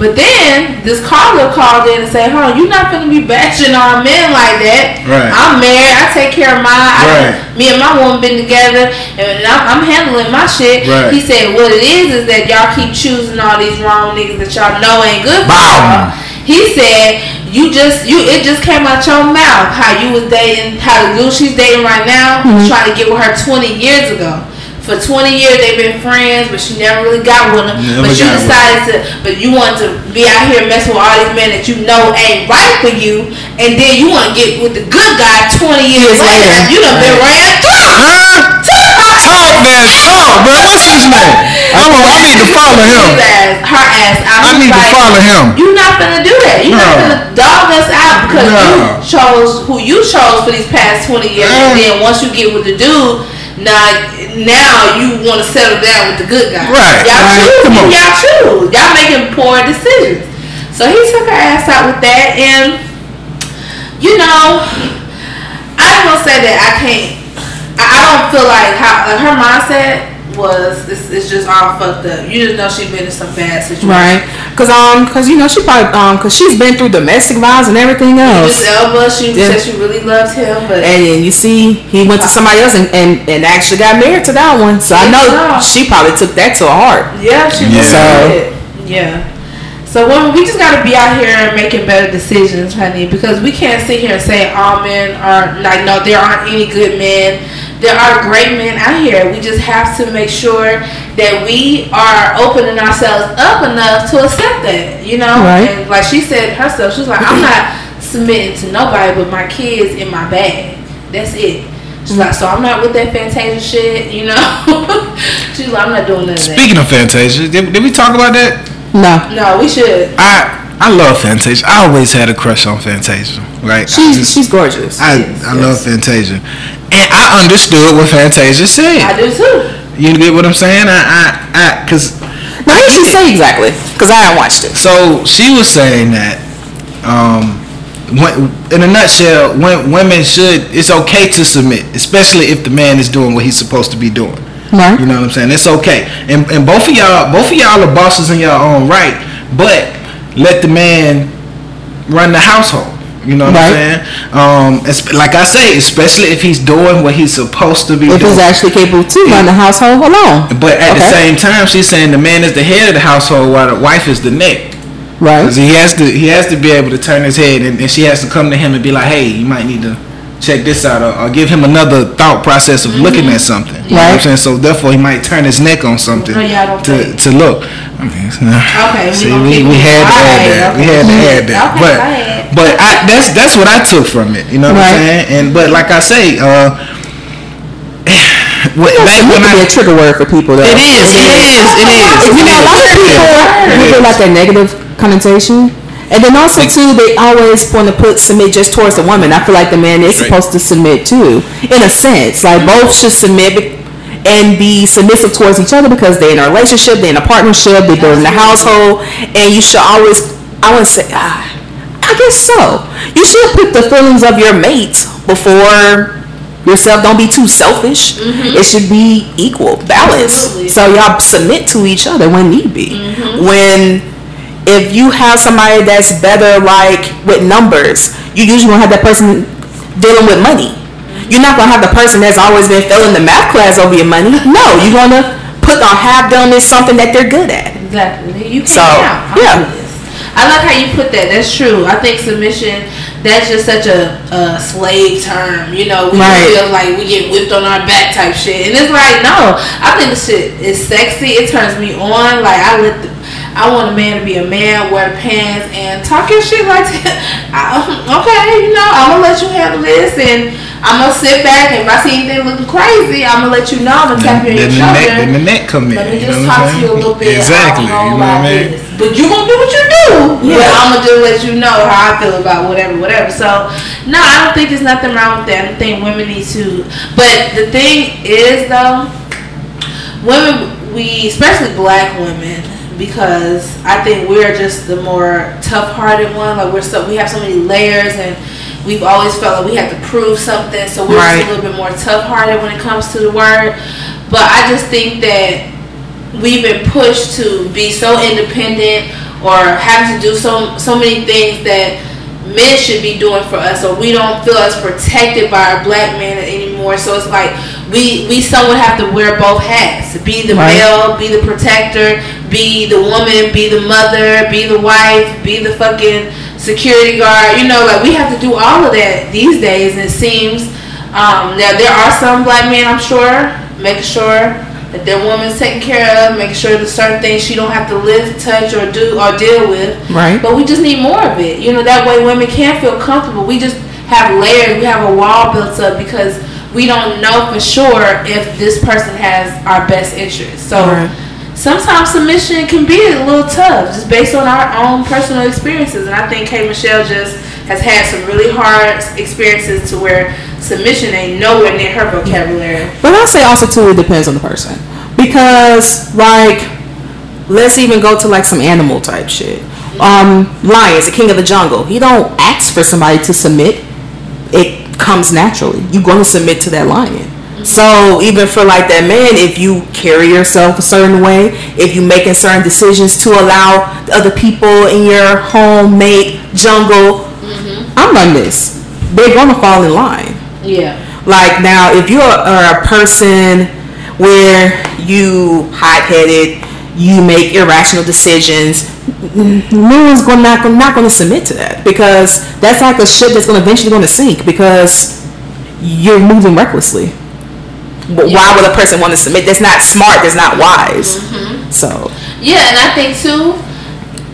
S1: But then this caller called in and said, "Huh, you're not gonna be bashing on men like that.
S2: Right.
S1: I'm married. I take care of my.
S2: Right.
S1: I, me and my woman been together, and I'm, I'm handling my shit."
S2: Right.
S1: He said, "What it is is that y'all keep choosing all these wrong niggas that y'all know ain't good for y'all." He said, "You just you it just came out your mouth how you was dating how the dude she's dating right now was trying to get with her 20 years ago." For 20 years they've been friends, but she never really got with him.
S2: Never
S1: but you
S2: got with him.
S1: decided to, but you want to be out here messing with all these men that you know ain't right for you, and then you want to get with the good guy 20 years
S3: Years
S1: later. You done been ran through.
S2: Huh? Talk that talk, bro. What's his name? I'm a, I need to follow him.
S1: His ass, her ass.
S2: I
S1: He's
S2: need to follow him.
S1: You're not gonna do that. You're not gonna dog us out because
S2: No.
S1: you chose who you chose for these past 20 years, and
S2: Mm.
S1: then once you get with the dude. Now, now you want to settle down with the good guy.
S2: Right,
S1: Y'all
S2: right.
S1: choose. Y'all choose. Y'all making poor decisions. So he took her ass out with that, and you know, I ain't gonna say that I can't. I, I don't feel like how like her mindset was. It's, it's just all fucked up. You just know she been in some bad situations.
S3: Right. Cause um, cause you know she probably um, cause she's been through domestic violence and everything else.
S1: This Elba, she
S3: Yeah.
S1: said she really loves him, but
S3: And then you see, he went to somebody else and, and, and actually got married to that one. So I know
S1: Yeah.
S3: she probably took that to heart.
S1: yeah, she
S2: Yeah.
S1: really did. Yeah. So women, we just gotta be out here making better decisions, honey, because we can't sit here and say all men are like no, there aren't any good men. There are great men out here. We just have to make sure that we are opening ourselves up enough to accept that, you know.
S3: Right.
S1: And like she said herself, she's like, I'm not submitting to nobody but my kids in my bag. That's it. She's like, so I'm not with that Fantasia shit, you know. she's like, I'm not doing none of that.
S2: Speaking of Fantasia, did, did we talk about that?
S3: No.
S1: No, we should.
S2: I I love Fantasia. I always had a crush on Fantasia. Right?
S3: She's
S2: just-
S3: she's gorgeous.
S2: I,
S1: Yes,
S2: I
S1: yes.
S2: love Fantasia. And I understood what Fantasia said.
S1: I do too.
S2: You get what I'm saying? I, I, I, cause,
S3: now what did she say exactly? Cause I haven't watched it.
S2: so she was saying that, um, when, in a nutshell, when women should, it's okay to submit, especially if the man is doing what he's supposed to be doing.
S3: Right.
S2: You know what I'm saying? It's okay. And, and both of y'all, both of y'all are bosses in your own right, but let the man run the household. You know what
S3: Right.
S2: I'm saying? Um, it's, like I say, especially if he's doing what he's supposed to be
S3: If
S2: doing.
S3: he's actually capable to run the household alone.
S2: But at the same time, she's saying the man is the head of the household while the wife is the neck.
S3: Right.
S2: 'Cause he has to he has to be able to turn his head, and, and she has to come to him and be like, "Hey, you might need to check this out," or, or give him another thought process of looking at something. You know what I'm
S3: Right.
S2: saying? So therefore, he might turn his neck on something
S1: No, y'all
S2: to
S1: think.
S2: to look. I mean,
S1: Okay, we
S2: see, we, we had to add that. We had to add that.
S1: Okay,
S2: but but I, that's that's what I took from it. You know what I'm saying? And but like I say, uh. When,
S3: That
S2: back when
S3: could be
S2: I,
S3: a trigger word for people though.
S2: it is, it is, it is.
S3: You know, a lot of people it like a negative connotation. And then also too, they always want to put submit just towards the woman. I feel like the man is
S2: Straight.
S3: supposed to submit too, in a sense. Like mm-hmm. both should submit and be submissive towards each other because they're in a relationship, they're in a partnership, they're building a household, and you should always. I would say, ah, I guess so. You should put the feelings of your mate before yourself. Don't be too selfish. Mm-hmm. It should be equal, balance.
S1: Absolutely.
S3: So y'all submit to each other when need be. Mm-hmm. When if you have somebody that's better like with numbers, you usually gonna have that person dealing with money. You're not gonna have the person that's always been failing the math class over your money. No, you're gonna put on have them in something that they're good at.
S1: Exactly. You can't
S3: So. Yeah.
S1: I like how you put that. That's true. I think submission. That's just such a, a slave term. You know, we
S3: Right.
S1: feel like we get whipped on our back type shit, and it's like no. I think the shit is sexy. It turns me on. Like I let the. I want a man to be a man, wear pants, and talk your shit like that. I, okay, you know, I'm gonna let you handle this, and I'm gonna sit back. And if I see anything looking crazy, I'm gonna let you know. I'm gonna tap you on your
S2: the
S1: shoulder.
S2: neck, then the neck come in.
S1: Let me just talk to you a little bit.
S2: Exactly. You know
S1: know
S2: what I mean?
S1: this. But you gonna do what you do.
S3: Yeah.
S1: But I'm gonna just let you know how I feel about whatever, whatever. So No, I don't think there's nothing wrong with that. I think women need to. But the thing is, though, women, we, especially black women, because I think we're just the more tough-hearted one. Like we're so we have so many layers, and we've always felt like we have to prove something. So we're
S3: Right.
S1: just a little bit more tough-hearted when it comes to the word. But I just think that we've been pushed to be so independent or having to do so so many things that men should be doing for us or we don't feel as protected by our black man anymore so it's like we we would have to wear both hats be the
S3: Right.
S1: male be the protector be the woman be the mother be the wife be the fucking security guard you know like we have to do all of that these days and it seems um, now there are some black men i'm sure making sure that their woman's taken care of, making sure that certain things she don't have to lift, touch, or do or deal with.
S3: Right.
S1: But we just need more of it. You know, that way women can feel comfortable. We just have layers. We have a wall built up because we don't know for sure if this person has our best interest. So
S3: Right.
S1: sometimes submission can be a little tough, just based on our own personal experiences. And I think K. Michelle just has had some really hard experiences to where submission ain't nowhere near her vocabulary.
S3: But I'll say also too, it depends on the person. Because like, let's even go to like some animal type shit. Um, lions, the king of the jungle. He don't ask for somebody to submit. Comes naturally. You're going to submit to that lion. So even for like that man, if you carry yourself a certain way, if you making certain decisions to allow the other people in your home, mate, jungle, mm-hmm. I'm on this. They're gonna fall in line.
S1: Yeah.
S3: Like now, if you are a person where you hot-headed, you make irrational decisions, no one's going not not going to submit to that because that's like a ship that's going to eventually going to sink because you're moving recklessly. But Why would a person want to submit? That's not smart. That's not wise. So
S1: Yeah, and I think too,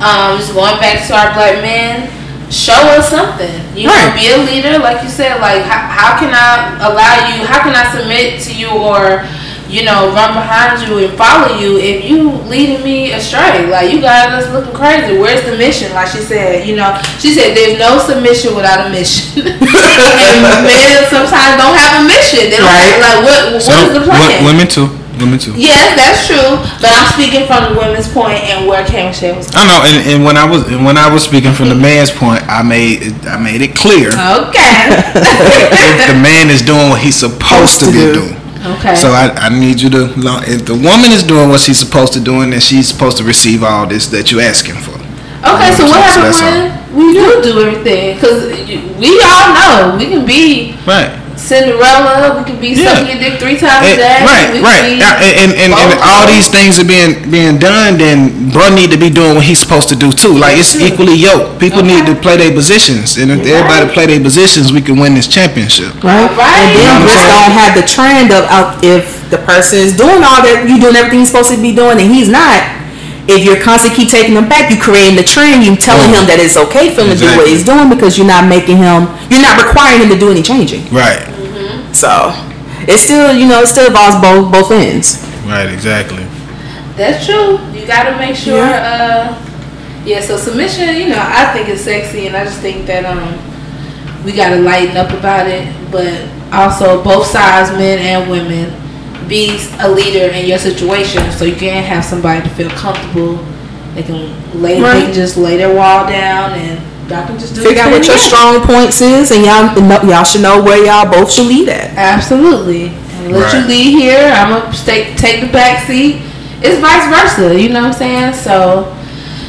S1: um, just going back to our black men, show us something. You know,
S3: Right.
S1: be a leader, like you said. Like, how, how can I allow you? How can I submit to you or, you know, run behind you and follow you if you leading me astray? Like, you got us looking crazy. Where's the mission? Like she said, you know, she said there's no submission without a mission. and men sometimes don't have a mission. They don't
S3: Right.
S1: have, like what? What is
S2: So,
S1: the plan?
S2: wo- women too. Women too.
S1: Yes, that's true. But I'm speaking from the women's point and where K. Michelle was.
S2: I know, and, and when I was and when I was speaking from the man's point, I made it- I made it clear
S1: Okay.
S2: if the man is doing what he's supposed to be doing.
S1: Okay.
S2: So I, I need you to lo- if the woman is doing what she's supposed to do, then she's supposed to receive all this that you're asking for.
S1: okay. So what
S2: So
S1: happens when we do do everything? Because we all know we can be
S2: Right.
S1: Cinderella. We can be
S2: Yeah.
S1: sucking your dick three times a
S2: Eh,
S1: day.
S2: right,
S1: we
S2: right,
S1: Can be
S2: Uh, and, and, and, and all these things are being being done. Then bro need to be doing what he's supposed to do too. Like it's equally yoked. People
S1: Okay.
S2: need to play their positions, and if
S1: You're
S2: everybody play their positions, we can win this championship.
S3: right?
S1: Right.
S3: And then
S2: what I'm
S3: just don't have the trend of out if the person is doing all that you doing everything he's supposed to be doing and he's not. If you're constantly keep taking him back, you're creating the trend. You're telling him that it's okay for him to do what he's doing because you're not making him. You're not requiring him to do any changing.
S2: Right.
S3: So it still, you know, it still involves both both ends.
S2: Right. Exactly.
S1: That's true. You got to make sure. Uh, yeah. So submission, you know, I think it's sexy, and I just think that um, we got to lighten up about it. But also, both sides, men and women, be a leader in your situation, so you can have somebody to feel comfortable. They can lay,
S3: Right.
S1: they can just lay their wall down, and y'all can just do
S3: Figure out what your
S1: together.
S3: strong points is, and y'all y'all should know where y'all both should lead at.
S1: Absolutely. And let you lead here. I'm gonna take take the back seat. It's vice versa. You know what I'm saying? So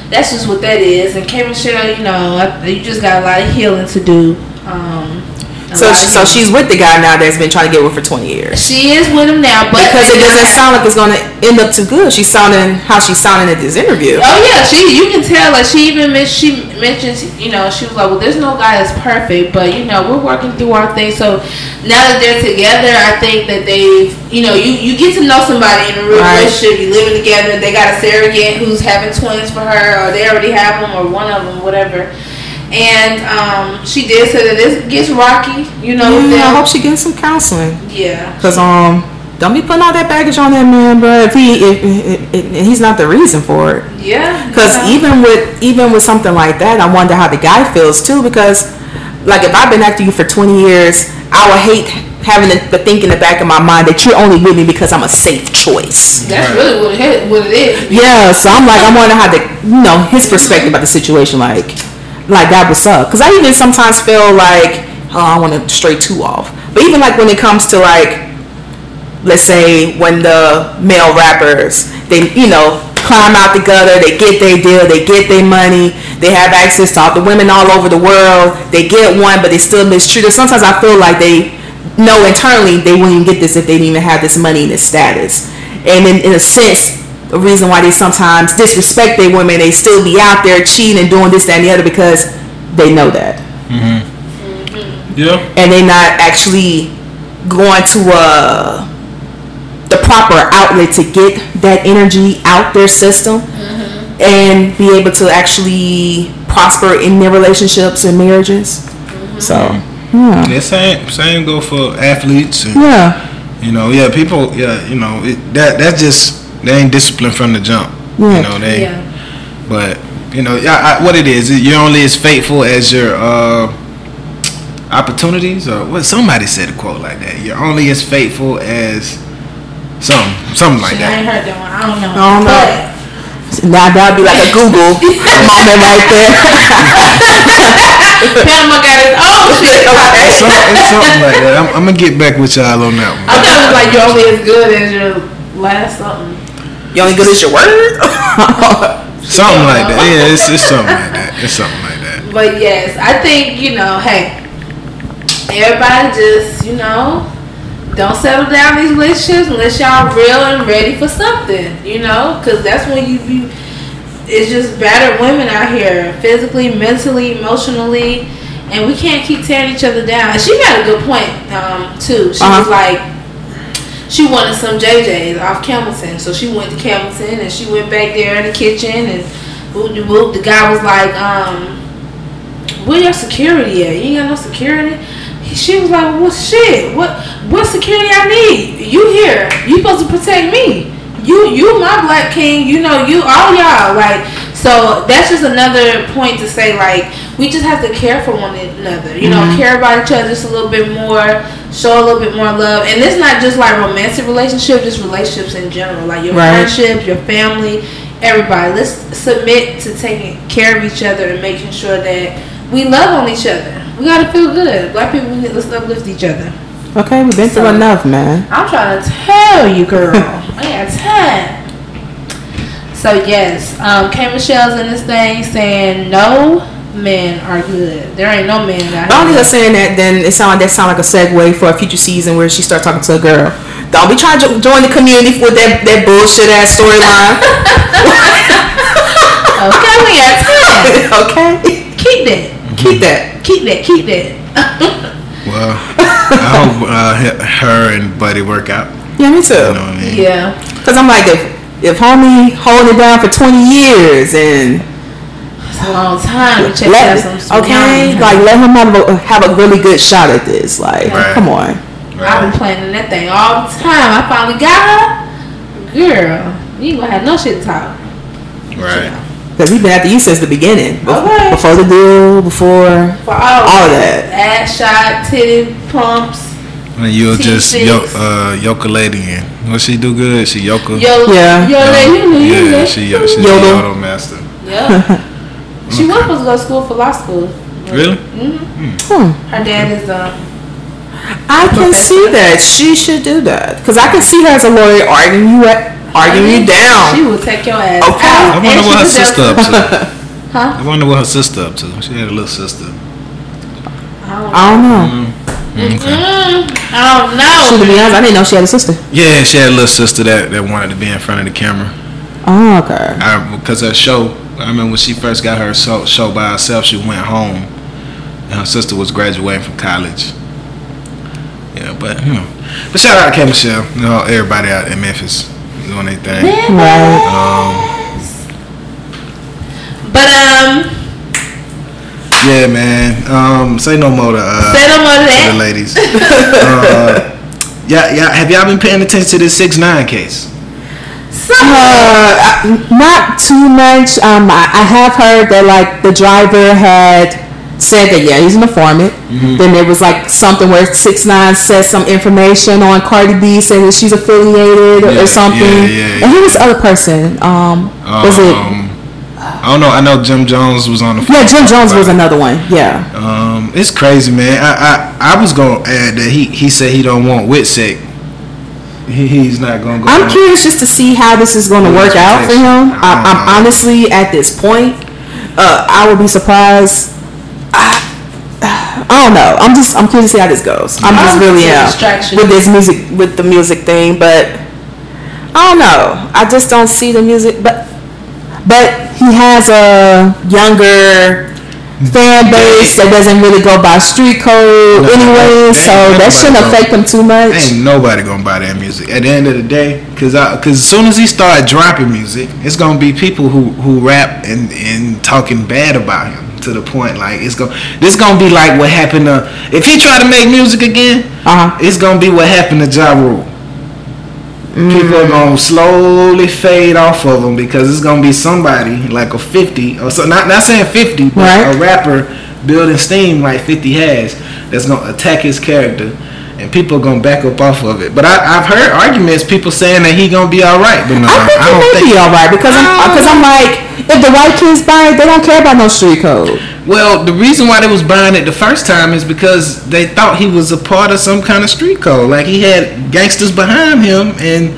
S1: that's just what that is. And K Michelle, you know, I- you just got a lot of healing to do. Um, a
S3: So, so she's with the guy now that's been trying to get with for 20 years.
S1: she is with him now, but
S3: Because it doesn't sound like it's going to end up too good. She's sounding how she's sounding at this interview.
S1: Oh yeah, she you can tell like she even she mentions you know she was like well there's no guy that's perfect but you know we're working through our thing so now that they're together I think that they've you know you you get to know somebody in a real
S3: Right.
S1: relationship you living together they got a surrogate who's having twins for her or they already have them or one of them whatever and um she did say that this gets rocky you know with
S3: Yeah, I hope she gets some counseling.
S1: yeah
S3: Cause um, don't be putting all that baggage on that man, bro. If he if, if, if, if he's not the reason for it.
S1: yeah
S3: Cause
S1: yeah.
S3: even with even with something like that, I wonder how the guy feels too. Because like if I've been after you for 20 years, I would hate having the, the think in the back of my mind that you're only with me because I'm a safe choice.
S1: That's really what it, what it is.
S3: Yeah, so I'm like, I want to have the, you know, his perspective about the situation, like, like that would suck. Cause I even sometimes feel like, oh, I want to stray too off. But even like when it comes to like, let's say when the male rappers, they, you know, climb out the gutter, they get their deal, they get their money, they have access to all the women all over the world, they get one, but they still mistreated. Sometimes I feel like they know internally they wouldn't get this if they didn't even have this money and this status. And in, in a sense, the reason why they sometimes disrespect their women, they still be out there cheating and doing this, that, and the other because they know that. Mm-hmm.
S2: Yeah.
S3: And they're not actually going to uh, the proper outlet to get that energy out their system mm-hmm. and be able to actually prosper in their relationships and marriages. Mm-hmm. So, yeah.
S2: Yeah, same same go for athletes and
S3: Yeah.
S2: you know, yeah, people yeah, you know, it, that that's just they ain't disciplined from the jump.
S3: Yeah.
S2: You know, they
S1: Yeah.
S2: but you know, yeah, I, what it is, you're only as faithful as your uh opportunities or what somebody said a quote like that. You're only as faithful as some something like that.
S1: I ain't heard that one. I don't know.
S3: I don't know.
S1: But
S3: Now that'd be like a Google moment right there.
S1: Panama got his own shit.
S2: It's, some, it's something like that. I'm, I'm gonna get back with y'all on that one.
S1: I
S2: one.
S1: thought it was like you're only as good as your last something.
S3: You only good as your word?
S2: Something like that. Yeah, it's, it's something like that. It's something like that.
S1: But yes, I think you know, hey, everybody just you know, don't settle down these relationships unless y'all real and ready for something. You know, because that's when you be. It's just battered women out here, physically, mentally, emotionally, and we can't keep tearing each other down. And she made a good point um, too. She was
S3: Uh-huh.
S1: like, she wanted some JJ's off Campbellton, so she went to Campbellton and she went back there in the kitchen and whoop de whoop. The guy was like, um, "Where your security at? You ain't got no security." She was like, "Well, shit. What what security I need? You here? You supposed to protect me? You you my black king. You know you all y'all like." So that's just another point to say like we just have to care for one another. You know, mm-hmm. care about each other just a little bit more, show a little bit more love, and it's not just like romantic relationships, just relationships in general, like your
S3: Right.
S1: friendships, your family, everybody. Let's submit to taking care of each other and making sure that we love on each other. We gotta feel good. Black people, we need, let's uplift each other.
S3: okay, we've been through enough, man.
S1: I'm trying to tell you, girl. I got time. So yes, um, K Michelle's in this thing saying no men are good. There ain't no men out
S3: Not only her saying that, then it sound that sound like a segue for a future season where she start talking to a girl. Don't be trying to join the community with that that bullshit ass storyline.
S1: Okay, we got time.
S3: okay,
S1: Keep that.
S3: keep that.
S1: Keep that. Keep that.
S2: Well, I hope uh, her and Buddy work out.
S3: Yeah, me too.
S2: You
S3: too.
S2: know what I mean?
S1: yeah.
S3: Cause I'm like, if if homie holding it down for 20 years and
S1: It's a long time. We check
S3: let
S1: some, some
S3: okay,
S1: young-
S3: like let him have a, have a really good shot at this. Like,
S2: Right.
S3: come on.
S1: I've been planning that thing all the time. I finally got her. Girl, you ain't gonna have no shit to talk.
S2: Right.
S3: Cause we've been after you since the beginning. Bef-
S1: Okay.
S3: Before the deal, before
S1: For all,
S3: All of that.
S1: Ass shot, titty pumps,
S2: And you'll just
S1: T6.
S2: yo, uh, yoke a lady in. What she do good? She yoke a.
S1: yo,
S3: Yeah.
S1: yo, yo, you know,
S2: yeah, she yo, she
S3: Yodel.
S2: yodel master.
S1: Yeah. She was supposed to go to school for law school.
S2: Really?
S3: Mm-hmm.
S1: Her dad is um.
S3: I can see that she should do that. Cause I can see her as a lawyer arguing you at, arguing you down.
S1: She will take your ass
S3: Okay.
S1: out.
S2: I wonder what her sister up to.
S1: Huh?
S2: I wonder what her sister up to. She had a little sister.
S1: I don't
S3: I don't know.
S2: Okay.
S1: Mm, I don't know.
S3: She, to be honest, I didn't know she had a sister.
S2: Yeah, she had a little sister that, that wanted to be in front of the camera.
S3: Oh, okay.
S2: Because her show, I mean, when she first got her show, show by herself, she went home, and her sister was graduating from college. Yeah, but you know, but shout out to K Michelle, you know, everybody out in Memphis doing their thing.
S3: Right.
S2: Um,
S1: But um,
S2: yeah, man. Um, say no more to, uh,
S1: say no more to
S2: to the ladies. uh, yeah, yeah. Have y'all been paying attention to this six nine case?
S1: Some
S3: Uh, not too much. Um, I, I have heard that like the driver had said that yeah, he's an informant.
S2: Mm-hmm.
S3: Then there was like something where six nine said some information on Cardi B, saying that she's affiliated or,
S2: Yeah,
S3: or something.
S2: yeah, yeah,
S3: And who was the other person? Um, was it?
S2: I don't know. I know Jim Jones was on the.
S3: Yeah, Jim Jones was another one. Yeah.
S2: Um, it's crazy, man. I, I I was gonna add that he he said he don't want Witsec. He, he's not gonna go.
S3: I'm
S2: on-
S3: curious just to see how this is going to work out for him. I, I'm honestly at this point, uh, I would be surprised. I, I don't know. I'm just I'm curious to see how this goes. I'm just
S1: don't
S3: really
S1: think it's a
S3: am with this music with the music thing, but I don't know. I just don't see the music, but but he has a younger fan base that doesn't really go by street code
S2: No.
S3: anyway, so that shouldn't affect him too much.
S2: Ain't nobody gonna buy that music at the end of the day, cause I, cause as soon as he start dropping music, it's gonna be people who who rap and and talking bad about him to the point like it's gonna this gonna be like what happened to if he try to make music again,
S3: Uh-huh.
S2: it's gonna be what happened to Ja Rule. People
S3: Mm.
S2: are gonna slowly fade off of him because it's gonna be somebody like a fifty or so. Not not saying fifty, but
S3: Right.
S2: a rapper building steam like Fifty has that's gonna attack his character, and people are gonna back up off of it. But I, I've heard arguments, people saying that he gonna be all right, but no,
S3: I think
S2: I don't
S3: may
S2: think.
S3: be all right because I'm ah. because I'm like if the white kids buy it, they don't care about no street code.
S2: Well, the reason why they was buying it the first time is because they thought he was a part of some kind of street code, like he had gangsters behind him, and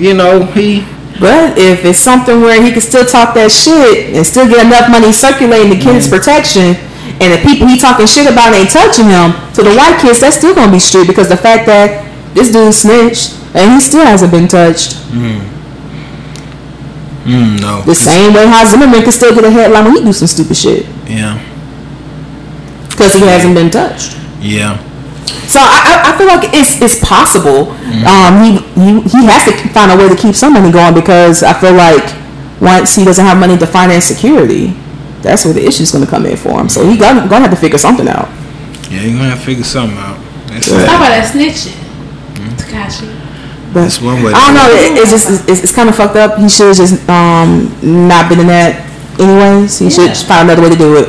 S2: you know he.
S3: But if it's something where he can still talk that shit and still get enough money circulating to get his mm. protection, and the people he talking shit about ain't touching him, to the white kids that's still gonna be street because the fact that this dude snitched and he still hasn't been touched.
S2: Mm, Mm, no.
S3: The same way how Zimmerman can still get a headline when he do some stupid shit
S2: Yeah.
S3: because he hasn't been touched.
S2: Yeah.
S3: So I, I, I feel like it's it's possible. Um, he, he he has to find a way to keep some money going because I feel like once he doesn't have money to finance security, that's where the issue is going to come in for him. So he gonna gonna have to figure something out.
S2: Yeah, you're gonna have to figure something out. That's,
S1: Stop
S2: sad.
S1: all that snitching. Tekashi.
S3: But
S2: That's one way.
S3: I don't know.
S2: it.
S3: It, it's just it's, it's kind of fucked up. He should have just um not been in that anyways. He should
S1: Yeah.
S3: find another way to do it.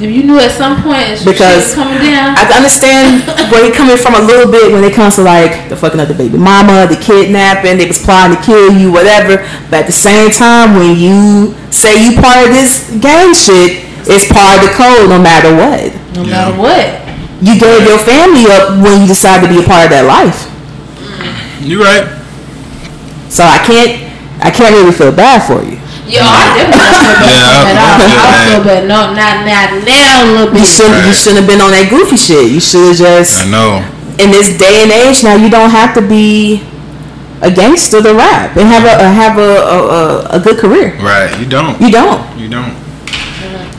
S1: If you knew at some point it's
S3: Because
S1: shit's coming down.
S3: I can understand where he coming from a little bit when it comes to like the fucking up the baby mama, the kidnapping, they was plotting to kill you, whatever. But at the same time, when you say you part of this gang shit, it's part of the code no matter what.
S1: no
S2: Yeah.
S1: matter what.
S3: You gave your family up when you decided to be a part of that life.
S2: You right.
S3: So I can't, I can't really feel bad for you.
S1: Yo, I definitely feel bad.
S2: Yeah,
S1: that.
S2: I
S1: I,
S2: feel
S1: I
S2: bad.
S1: feel bad. No, not not now. A little
S3: You shouldn't, you shouldn't have been on that goofy shit. You should have just.
S2: I know.
S3: in this day and age now you don't have to be a gangster to rap and have a, a have a, a, a, a good career
S2: Right. You don't.
S3: you don't
S2: You don't.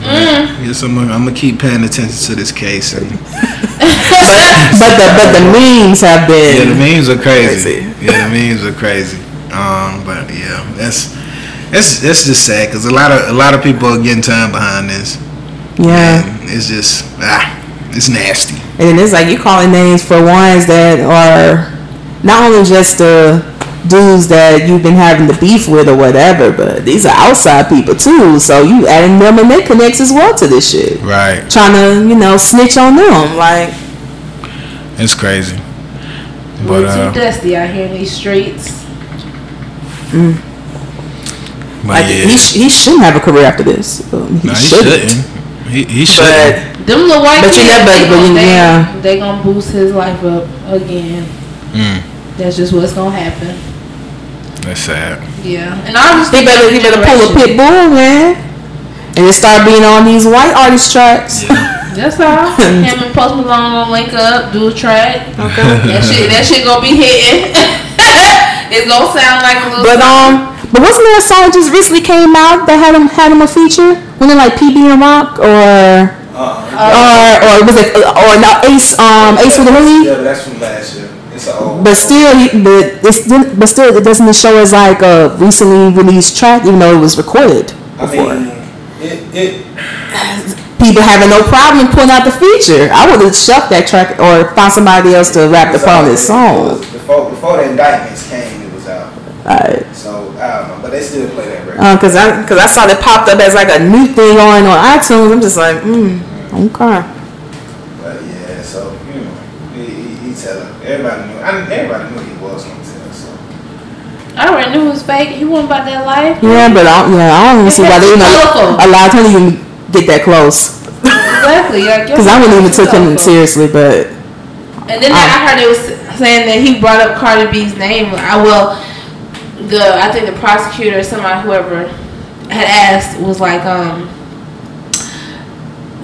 S2: Yes, I'm gonna, I'm gonna keep paying attention to this case, and
S3: but the but the memes have been.
S2: yeah, the memes are crazy.
S3: Crazy.
S2: Yeah, the memes are crazy. Um, but yeah, that's that's that's just sad because a lot of a lot of people are getting time behind this,
S3: yeah
S2: and it's just ah, it's nasty.
S3: and it's like you calling names for ones that are not only just the dudes that you've been having the beef with or whatever but these are outside people too so you adding them and they connects as well to this shit
S2: Right.
S3: trying to you know snitch on them like
S2: It's crazy.
S1: We're too
S2: uh,
S1: dusty out here in these streets.
S2: but
S3: like
S2: yeah,
S3: he, sh- he shouldn't have a career after this um, he,
S2: no, he
S3: shouldn't.
S2: shouldn't. He he
S3: but
S2: shouldn't.
S1: Them little white
S3: But you
S1: kids,
S3: never-
S1: they,
S3: but
S1: gon-
S3: you-
S1: they,
S3: yeah.
S1: they gonna boost his life up again.
S2: Mm,
S1: That's just what's gonna happen.
S2: that's sad.
S1: Yeah, and I just
S3: He better, he better pull a pit bull, man, and just start being on these white artist tracks.
S1: That's all. Him and Post Malone gonna link up, do a track.
S3: Okay.
S1: That shit, that shit gonna be hitting. it's gonna sound like a little.
S3: But um, but wasn't there a song that just recently came out that had him had him a feature? Wasn't it like PB and Rock or or or was it or not Ace um Ace with the Hoodie?
S2: but that's from last year. It's an old.
S3: But still, but it's but still, it doesn't show as like a recently released track, even though it was recorded before.
S2: I mean, it it
S3: People having no problem pulling out the feature. I would have shucked that track or found somebody else to rap upon this song.
S2: before before the indictments came. It was out.
S3: Alright.
S2: So I but they still play that record.
S3: Uh, cause I, cause I saw that popped up as like a new thing on on iTunes. I'm just like, mm. Okay.
S2: But yeah, so you know, he, he, he tell him. Everybody knew. I, everybody knew he was gonna tell. So
S1: I already knew it was fake. He wasn't about that life.
S3: Yeah, but I don't, yeah, I don't even see why they, you know,
S1: Colorful.
S3: a lot of times you get that close.
S1: Exactly. Like,
S3: Because I wouldn't even took him seriously, but
S1: And then I heard it was saying that he brought up Cardi B's name. I well, the I think the prosecutor, or somebody, whoever had asked, was like, um,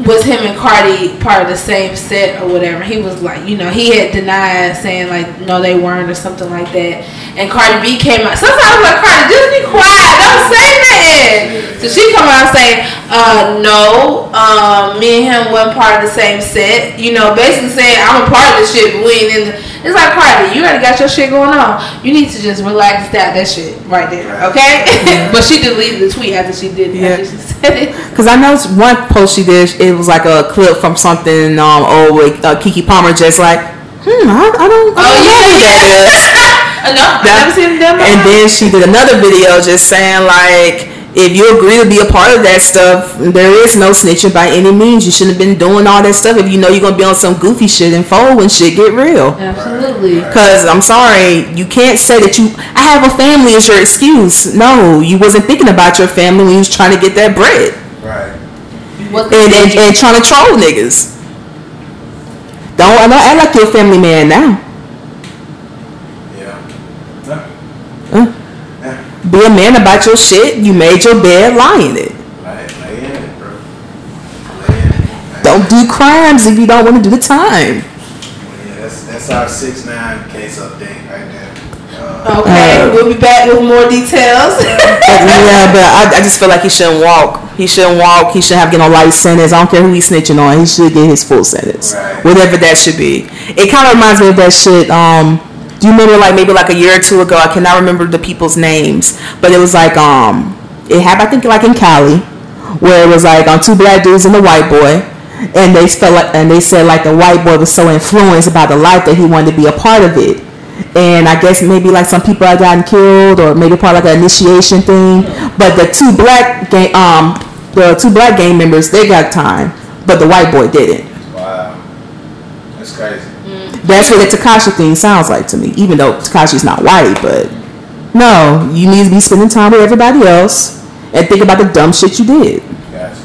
S1: was him and Cardi part of the same set or whatever? He was like, you know, he had denied saying like, no, they weren't or something like that. And Cardi B came out. Sometimes I'm like, Cardi, just be quiet, don't say nothing. So she come out saying, uh, no, um, me and him weren't part of the same set. You know, basically saying I'm a part of the shit, but we ain't in the. It's like Cardi, you already got your shit going on. You need to just relax and stop that shit right there, okay? but she deleted the tweet after she did.
S3: Yeah.
S1: She said it.
S3: Because I know one post she did, it was like a clip from something um old with uh, Keke Palmer, just like, hmm, I, I don't, I
S1: Oh,
S3: don't
S1: yeah.
S3: that is.
S1: Uh, no,
S3: That-
S1: never seen the demo.
S3: And then she did another video just saying like, if you agree to be a part of that stuff, there is no snitching by any means. You shouldn't have been doing all that stuff if you know you're gonna be on some goofy shit and fold when shit get real.
S1: Absolutely.
S3: Cause I'm sorry, you can't say that you I have a family as your excuse. No, you wasn't thinking about your family when you was trying to get that bread
S2: right.
S3: And, and, and trying to troll niggas. Don't, don't act like you're a family man now.
S2: Yeah. Yeah.
S3: Uh,
S2: Yeah.
S3: Be a man about your shit. You made your bed, lie in it.
S2: Lay, lay in it, bro. Lay in it.
S3: Don't do crimes if you don't want to do the time.
S2: Yeah, that's that's our six nine case update right there. Uh,
S1: Okay,
S3: Uh,
S1: we'll be back with more details.
S3: Yeah, but I, I just feel like he shouldn't walk. He shouldn't walk. He shouldn't have get a life sentence. I don't care who he's snitching on. He should get his full sentence,
S2: Right.
S3: whatever that should be. It kind of reminds me of that shit. Um, you remember like maybe like a year or two ago? I cannot remember the people's names, but it was like um, it happened I think like in Cali, where it was like on two black dudes and a white boy. And they felt like, and they said like the white boy was so influenced by the life that he wanted to be a part of it and I guess maybe like some people had gotten killed or maybe part of like an initiation thing. But the two black gang, um, the two black gang members, they got time, but the white boy didn't.
S2: Wow. That's crazy.
S3: That's what the Tekashi thing sounds like to me. Even though Tekashi's not white, but no, you need to be spending time with everybody else and think about the dumb shit you did.
S2: Gotcha.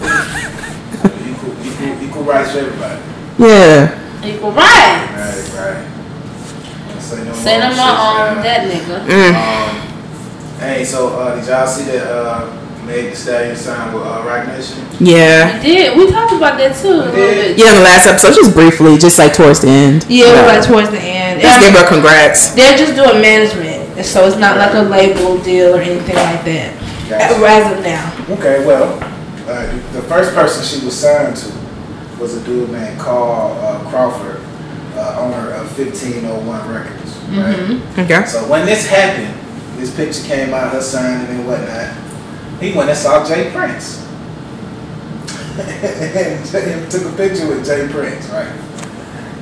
S2: Yeah. equal, equal, equal rights for everybody.
S3: Yeah.
S1: Equal rights.
S2: Right, right. Say no
S1: Say
S2: more
S1: more
S2: shit,
S1: on that nigga.
S3: Mm.
S2: Um, hey, so uh, did y'all see that uh, Meg Thee Stallion signed with uh, Roc Nation?
S3: Yeah.
S1: We did. We talked about that too a little bit.
S3: Yeah, in the last episode, just briefly, just like towards the end.
S1: Yeah, it like towards the end.
S3: Just give her congrats.
S1: They're just doing management, so it's not like a label deal or anything like that.
S2: Gotcha.
S1: As of now.
S2: Okay, well, uh, the first person she was signed to was a dude named Carl uh, Crawford, uh, owner of 1501 Records. Right?
S1: Mm-hmm.
S3: Okay.
S2: So when this happened, this picture came out, her signing and whatnot. He went and saw J. Prince. and took a picture with J. Prince, right?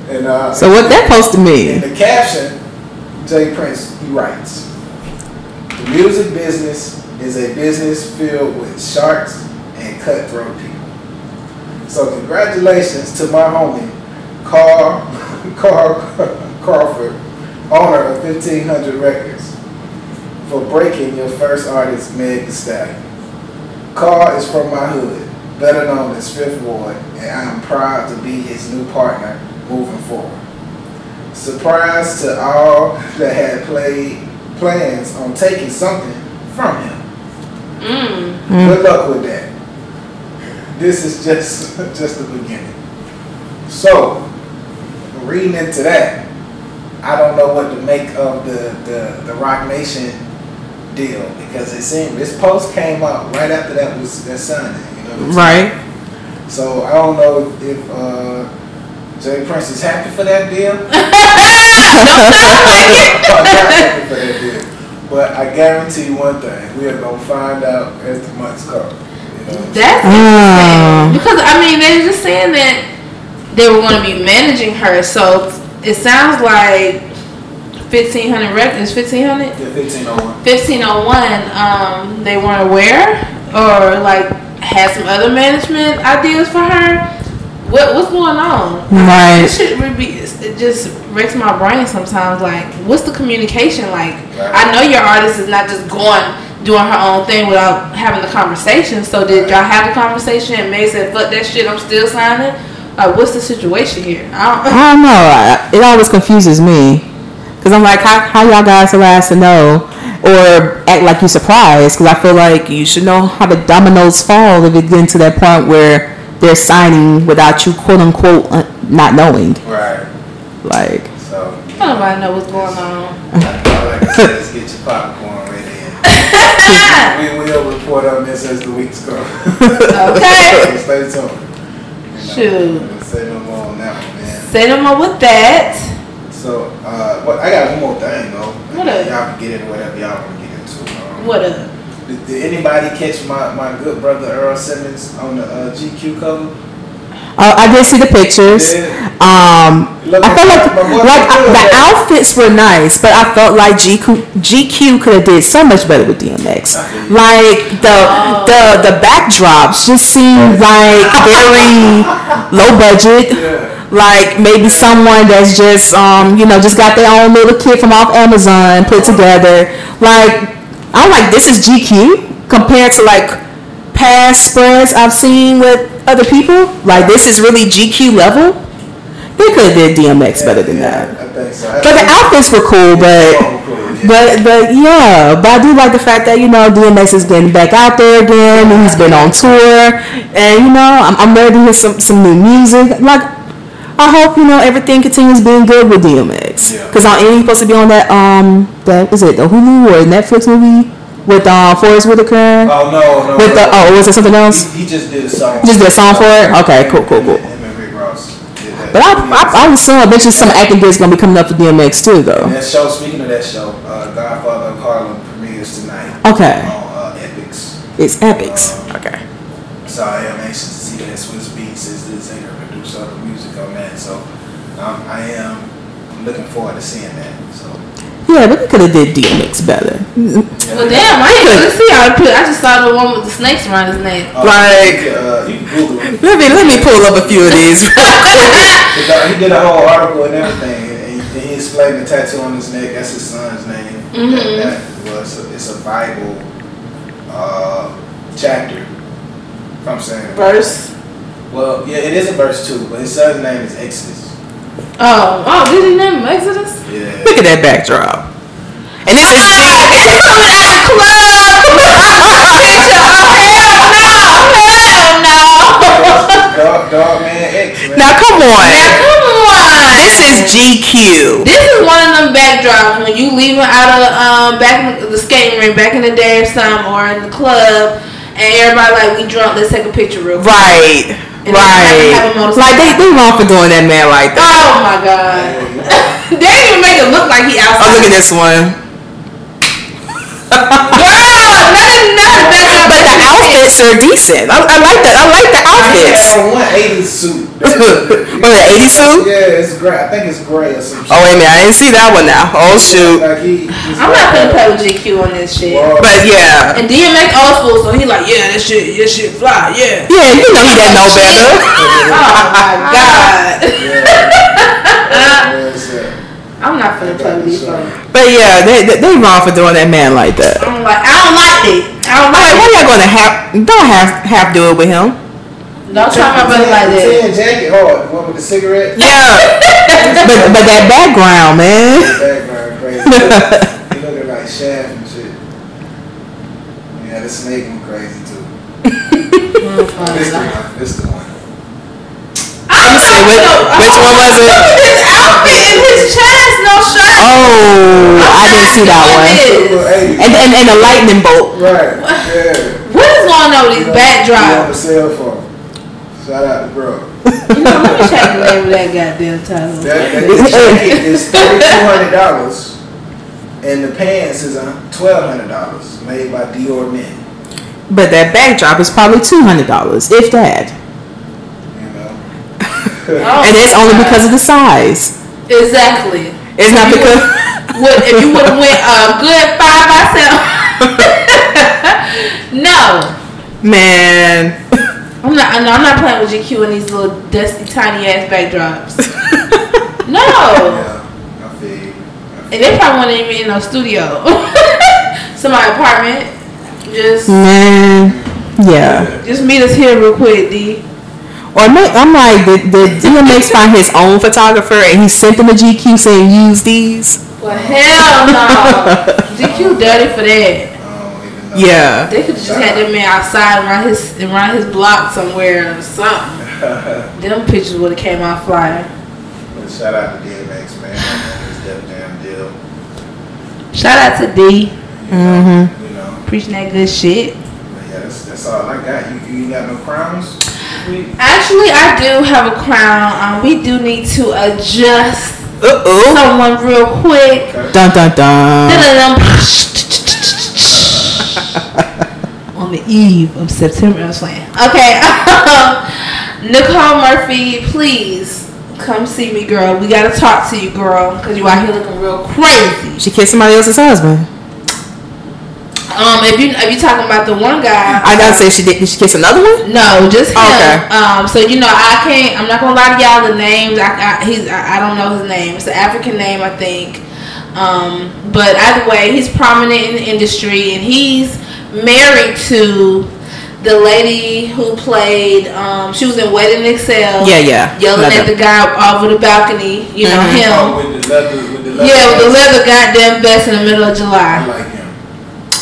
S2: And uh,
S3: So what that supposed to
S2: in the caption, J. Prince he writes, "The music business is a business filled with sharks and cutthroat people." So congratulations to my homie, Carl Carl Crawford, owner of 1500 Records, for breaking your first artist, Meg Thee Stallion. Carl is from my hood, better known as Fifth Ward, and I am proud to be his new partner moving forward. Surprise to all that had played plans on taking something from him.
S1: Mm.
S2: Good luck with that. This is just just the beginning. So, reading into that, I don't know what to make of the the, the Roc Nation deal because it seemed this post came out right after that was that signing. You know what I'm saying?
S3: Right.
S2: So I don't know if uh, J. Prince is happy for that deal. or not happy for that deal. But I guarantee you one thing: we are gonna find out as the months come. You know.
S1: That's
S3: Ah.
S1: Because I mean they were just saying that they were gonna be managing her, so it sounds like fifteen hundred records fifteen hundred?
S2: Yeah, fifteen oh one.
S1: 1501 um they weren't aware or like had some other management ideas for her what what's going on?
S3: Right.
S1: This shit really be, it just wrecks my brain sometimes. Like, what's the communication like?
S2: Right.
S1: I know your artist is not just going doing her own thing without having the conversation. So did y'all have the conversation and May said, "Fuck that shit, I'm still signing." Like, what's the situation here? I don't,
S3: I don't know. It always confuses me because I'm like, how, how y'all guys allowed to know or act like you're surprised? Because I feel like you should know how the dominoes fall if it gets to that point where they're signing without you quote unquote uh, not knowing.
S2: Right.
S3: Like,
S2: So,
S1: nobody know what's going on.
S2: all I can say is get your popcorn ready. We will report on this as the weeks go.
S1: Okay.
S2: Stay tuned. You know,
S1: Shoot.
S2: we'll Say no more on that one, man.
S1: Say no more with that.
S2: So, uh, what, I got one more thing though.
S1: What up?
S2: Y'all can get into whatever y'all want to get into. Um,
S1: What up?
S2: Did, did anybody catch my, my good brother Earl Simmons on the uh, GQ cover?
S3: Uh, I did see the pictures.
S2: Yeah.
S3: Um, I felt like like
S2: good,
S3: the outfits were nice, but I felt like GQ, GQ could have did so much better with DMX. Like the the the backdrops just seemed like very low budget.
S2: Yeah.
S3: Like maybe someone that's just um you know just got their own little kit from off Amazon put together. Like I'm like this is GQ compared to like past spreads I've seen with other people. Like this is really GQ level. They could have did DMX better than
S2: yeah,
S3: that.
S2: I think so.
S3: But the outfits were cool, but but but yeah, but I do like the fact that you know DMX is getting back out there again. and He's been on tour, and you know I'm, I'm ready to hear some some new music. Like I hope you know everything continues being good with DMX.
S2: Yeah.
S3: Because on ain't supposed to be on that um that is it the Hulu or Netflix movie with uh Forest Whitaker
S2: Oh no, no.
S3: with the
S2: no.
S3: oh was it something else?
S2: He, he just did a song.
S3: Just did a song for it? Okay, cool, cool, cool.
S2: Him and Rick Ross did that.
S3: But I I, I assuming eventually some acting gigs gonna be coming up for DMX too though.
S2: And that show, speaking of that show, uh, Godfather of Harlem premieres tonight
S3: Okay,
S2: on uh, Epix.
S3: it's Epix.
S2: Um,
S3: Okay.
S2: So I am anxious to see that. Swizz Beatz is the singer producer of the music on that. So um, I am looking forward to seeing that. So
S3: Yeah, but you could have did DMX better.
S2: yeah.
S1: Well, damn, I ain't gonna see how to put. I just saw the one with the snakes around his neck.
S2: Uh,
S3: Like-
S2: uh, you can Google it.
S3: Let me let me pull up a few of these.
S2: He did- a whole article and everything, and he, and he explained the tattoo on his neck. That's his son's name.
S1: Mhm.
S2: That, that was a, it's a Bible uh, chapter. If I'm saying.
S1: Verse.
S2: Well, yeah, it is a verse too, but his son's name is Exodus.
S1: Oh, oh, did he name him Exodus?
S2: Yeah.
S3: Look at that backdrop. And this is
S1: Coming out of club. Picture. Oh hell no, hell no.
S2: dog, dog man X. Man.
S3: now come on.
S1: Now come on.
S3: This is GQ.
S1: This is one of them backdrops when you leave leaving out of um back in the, the skating rink back in the day or something or in the club and everybody like we drunk let's take a picture real quick.
S3: Right.
S1: And then have a
S3: Right. Like they they wrong for doing that man like that.
S1: Oh my god. they didn't even make it look like he
S3: Oh
S1: outside.
S3: look at this one.
S1: Wow, nothing, nothing backdrop.
S3: But the outfits are decent. I, I like that. I like the outfits.
S2: I Oh, one 80s suit.
S3: What the 80 suit?
S2: Yeah, it's gray. I think it's gray or some shit.
S3: Oh wait a minute, I didn't see that one now. Oh shoot.
S2: Like he,
S1: I'm not gonna
S2: like,
S1: play with GQ on this shit.
S2: Well,
S3: But yeah.
S1: And DMX old school, so he like, yeah, that shit, that shit fly, yeah.
S3: Yeah, you know he didn't know better.
S1: Oh my god.
S2: yeah.
S1: I'm not gonna play with these folks.
S3: But yeah, they, they they wrong for doing that man like that.
S1: I'm like, I don't like it. I don't
S3: I'm
S1: like
S3: it. why
S1: it.
S3: y'all gonna have don't have have do it with him?
S1: Don't try my brother like that.
S2: tan jacket, hard. The one with the cigarette.
S3: Yeah. but but that background, man.
S2: Background crazy. he looking like Shaft and shit. Yeah, the snake one crazy too. This the one. This the one.
S3: Let me which, which one was it?
S1: his outfit and his chest, no shirt.
S3: Oh, I didn't see that one. And and, and a lightning bolt.
S2: Right. Yeah.
S1: What is going on with these
S2: You you on
S1: backdrops?
S2: cell phone. Shout out to bro.
S1: You know, let me check the name of that goddamn title.
S2: That, that his jacket is thirty two hundred dollars, and the pants is uh, twelve hundred dollars, made by Dior Men.
S3: But that backdrop is probably two hundred dollars, if that.
S2: You know.
S1: Oh,
S3: And it's only because of the size.
S1: exactly.
S3: It's not because.
S1: Would if you would have went a good five by seven? no,
S3: Man,
S1: I'm not. not. No, I'm not playing with GQ and these little dusty, tiny ass backdrops. no,
S4: Yeah, I feel you. I
S1: and they probably weren't even in no studio. Somebody apartment. Just,
S3: Man, yeah.
S1: just meet us here real quick, D.
S3: Or ma- I'm like, did, did DMX find his own photographer and he sent them a GQ saying use these?
S1: Well, hell no. GQ dirty for that.
S4: I don't even know.
S3: Yeah.
S1: They could just had that man outside around his around his block somewhere or something. Them pictures would have came out
S4: flying. Shout out to DMX, man. It's Def Jam deal.
S1: Shout out to D,
S3: Mm-hmm.
S4: You know,
S1: preaching that good shit.
S4: yeah, that's, that's all I got. You, you got no crowns?
S1: Actually, I do have a crown. Um, we do need to adjust
S3: Uh oh.
S1: someone real quick.
S4: Okay.
S3: Dun dun dun.
S1: On the eve of September, I was playing. Okay, Nicole Murphy, please come see me, girl. We gotta talk to you, girl, because you out here looking real crazy.
S3: She kissed somebody else's husband.
S1: Um, if you if you talking about the one guy,
S3: I gotta say, she did. Did she kiss another one?
S1: No, just him.
S3: Okay.
S1: Um, so you know, I can't. I'm not gonna lie to y'all. The names, I, I he's, I, I don't know his name. It's an African name, I think. Um, but either way, he's prominent in the industry, and he's married to the lady who played. Um, she was in Waiting to Exhale.
S3: Yeah, yeah.
S1: Yelling at the guy over the balcony. You know
S3: Mhm.
S1: him.
S4: Oh, with the leather, with the leather.
S1: Yeah, with the leather goddamn vest in the middle of July.
S4: I like him.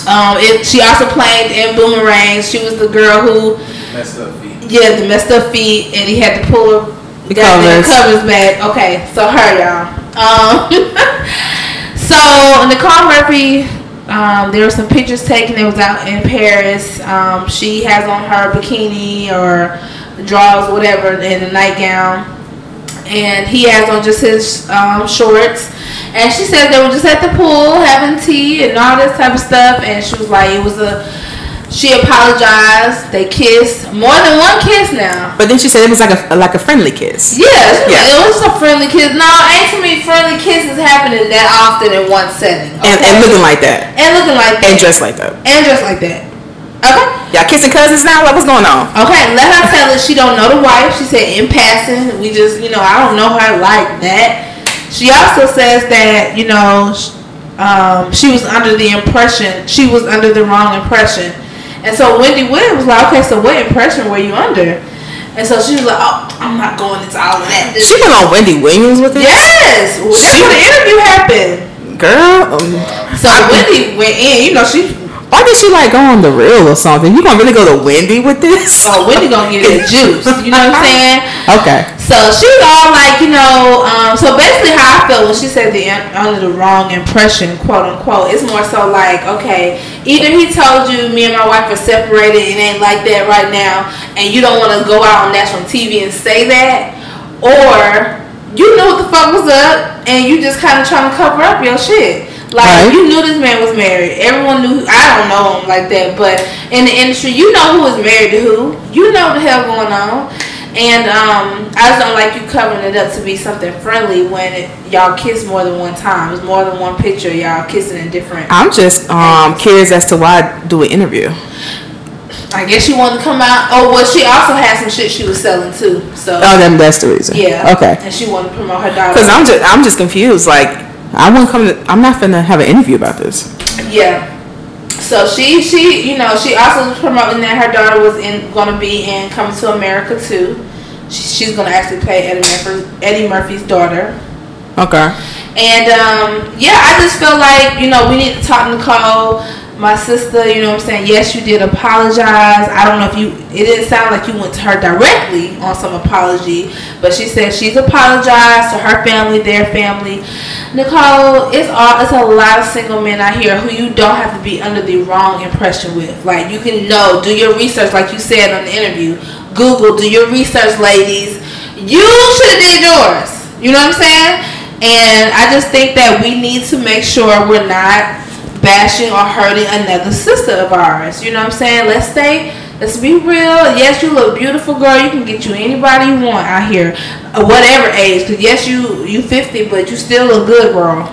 S1: Um, it, she also played in Boomerang. She was the girl who
S4: Messed up feet.
S1: yeah, the messed up feet, and he had to pull her
S3: The
S1: goddamn
S3: covers.
S1: covers back. Okay, so her y'all. Um, so Nicole Murphy, um, there were some pictures taken. It was out in Paris. Um, she has on her bikini or drawers, whatever, in a nightgown, and he has on just his um, shorts. And she said they were just at the pool having tea and all this type of stuff. And she was like, it was a. She apologized. They kissed more than one kiss now.
S3: But then she said it was like a like a friendly kiss.
S1: Yes,
S3: Yeah.
S1: it was a friendly kiss. No, ain't too many friendly kisses happening that often in one setting.
S3: And,
S1: okay?
S3: and looking like that.
S1: and looking like that,
S3: And dressed like that.
S1: and dressed like that. Okay,
S3: Y'all kissing cousins now? Like, what's going on?
S1: okay. Let her tell us she don't know the wife. She said in passing, we just you know I don't know her like that. She also says that you know um, she was under the impression she was under the wrong impression, and so Wendy Williams was like, okay, so what impression were you under? And so she was like, oh, I'm not going into all of that.
S3: She went on Wendy Williams with it.
S1: Yes, that's
S3: She-
S1: where the interview happened.
S3: Girl, um,
S1: So Wendy went in. You know she.
S3: Why did she like go on the real or something? You gonna really go to Wendy with this?
S1: So Wendy gonna get that juice. You know what I'm saying?
S3: Okay.
S1: So she was all like, you know, um, so basically how I felt when she said the under the wrong impression, quote unquote, it's more so like, okay, either he told you me and my wife are separated, it ain't like that right now, and you don't want to go out on national TV and say that, or you knew what the fuck was up, and you just kind of trying to cover up your shit. Like
S3: Right.
S1: you knew this man was married. Everyone knew. I don't know him like that, but in the industry, you know who is married to who. You know what the hell going on. And um, I just don't like you covering it up to be something friendly when it, y'all kiss more than one time. It's more than one picture. Y'all kissing in different.
S3: I'm just um curious as to why I do an interview.
S1: I guess she wanted to come out. Oh, well, she also had some shit she was selling too. So
S3: Oh, then that's the reason.
S1: yeah.
S3: Okay.
S1: And she wanted to promote her daughter.
S3: Because I'm just I'm just confused. Like I wouldn't come to. I'm not finna have an interview about this.
S1: Yeah. So she she you know she also was promoting that her daughter was in gonna be in Coming to America too. She, she's gonna actually play Eddie Murphy, Eddie Murphy's daughter.
S3: Okay.
S1: And um, yeah, I just feel like you know we need to talk Nicole, my sister. You know what I'm saying? Yes, you did apologize. I don't know if you. It didn't sound like you went to her directly on some apology, but she said she's apologized to her family, their family. Nicole, it's all. It's a lot of single men out here who you don't have to be under the wrong impression with. Like you can know, do your research, like you said on the interview. Google, do your research, ladies. You should have did yours. You know what I'm saying? And I just think that we need to make sure we're not bashing or hurting another sister of ours. You know what I'm saying? Let's stay, let's be real. Yes, you look beautiful, girl. You can get you anybody you want out here, uh, whatever age. Cause yes, you you 50, but you still look good, girl.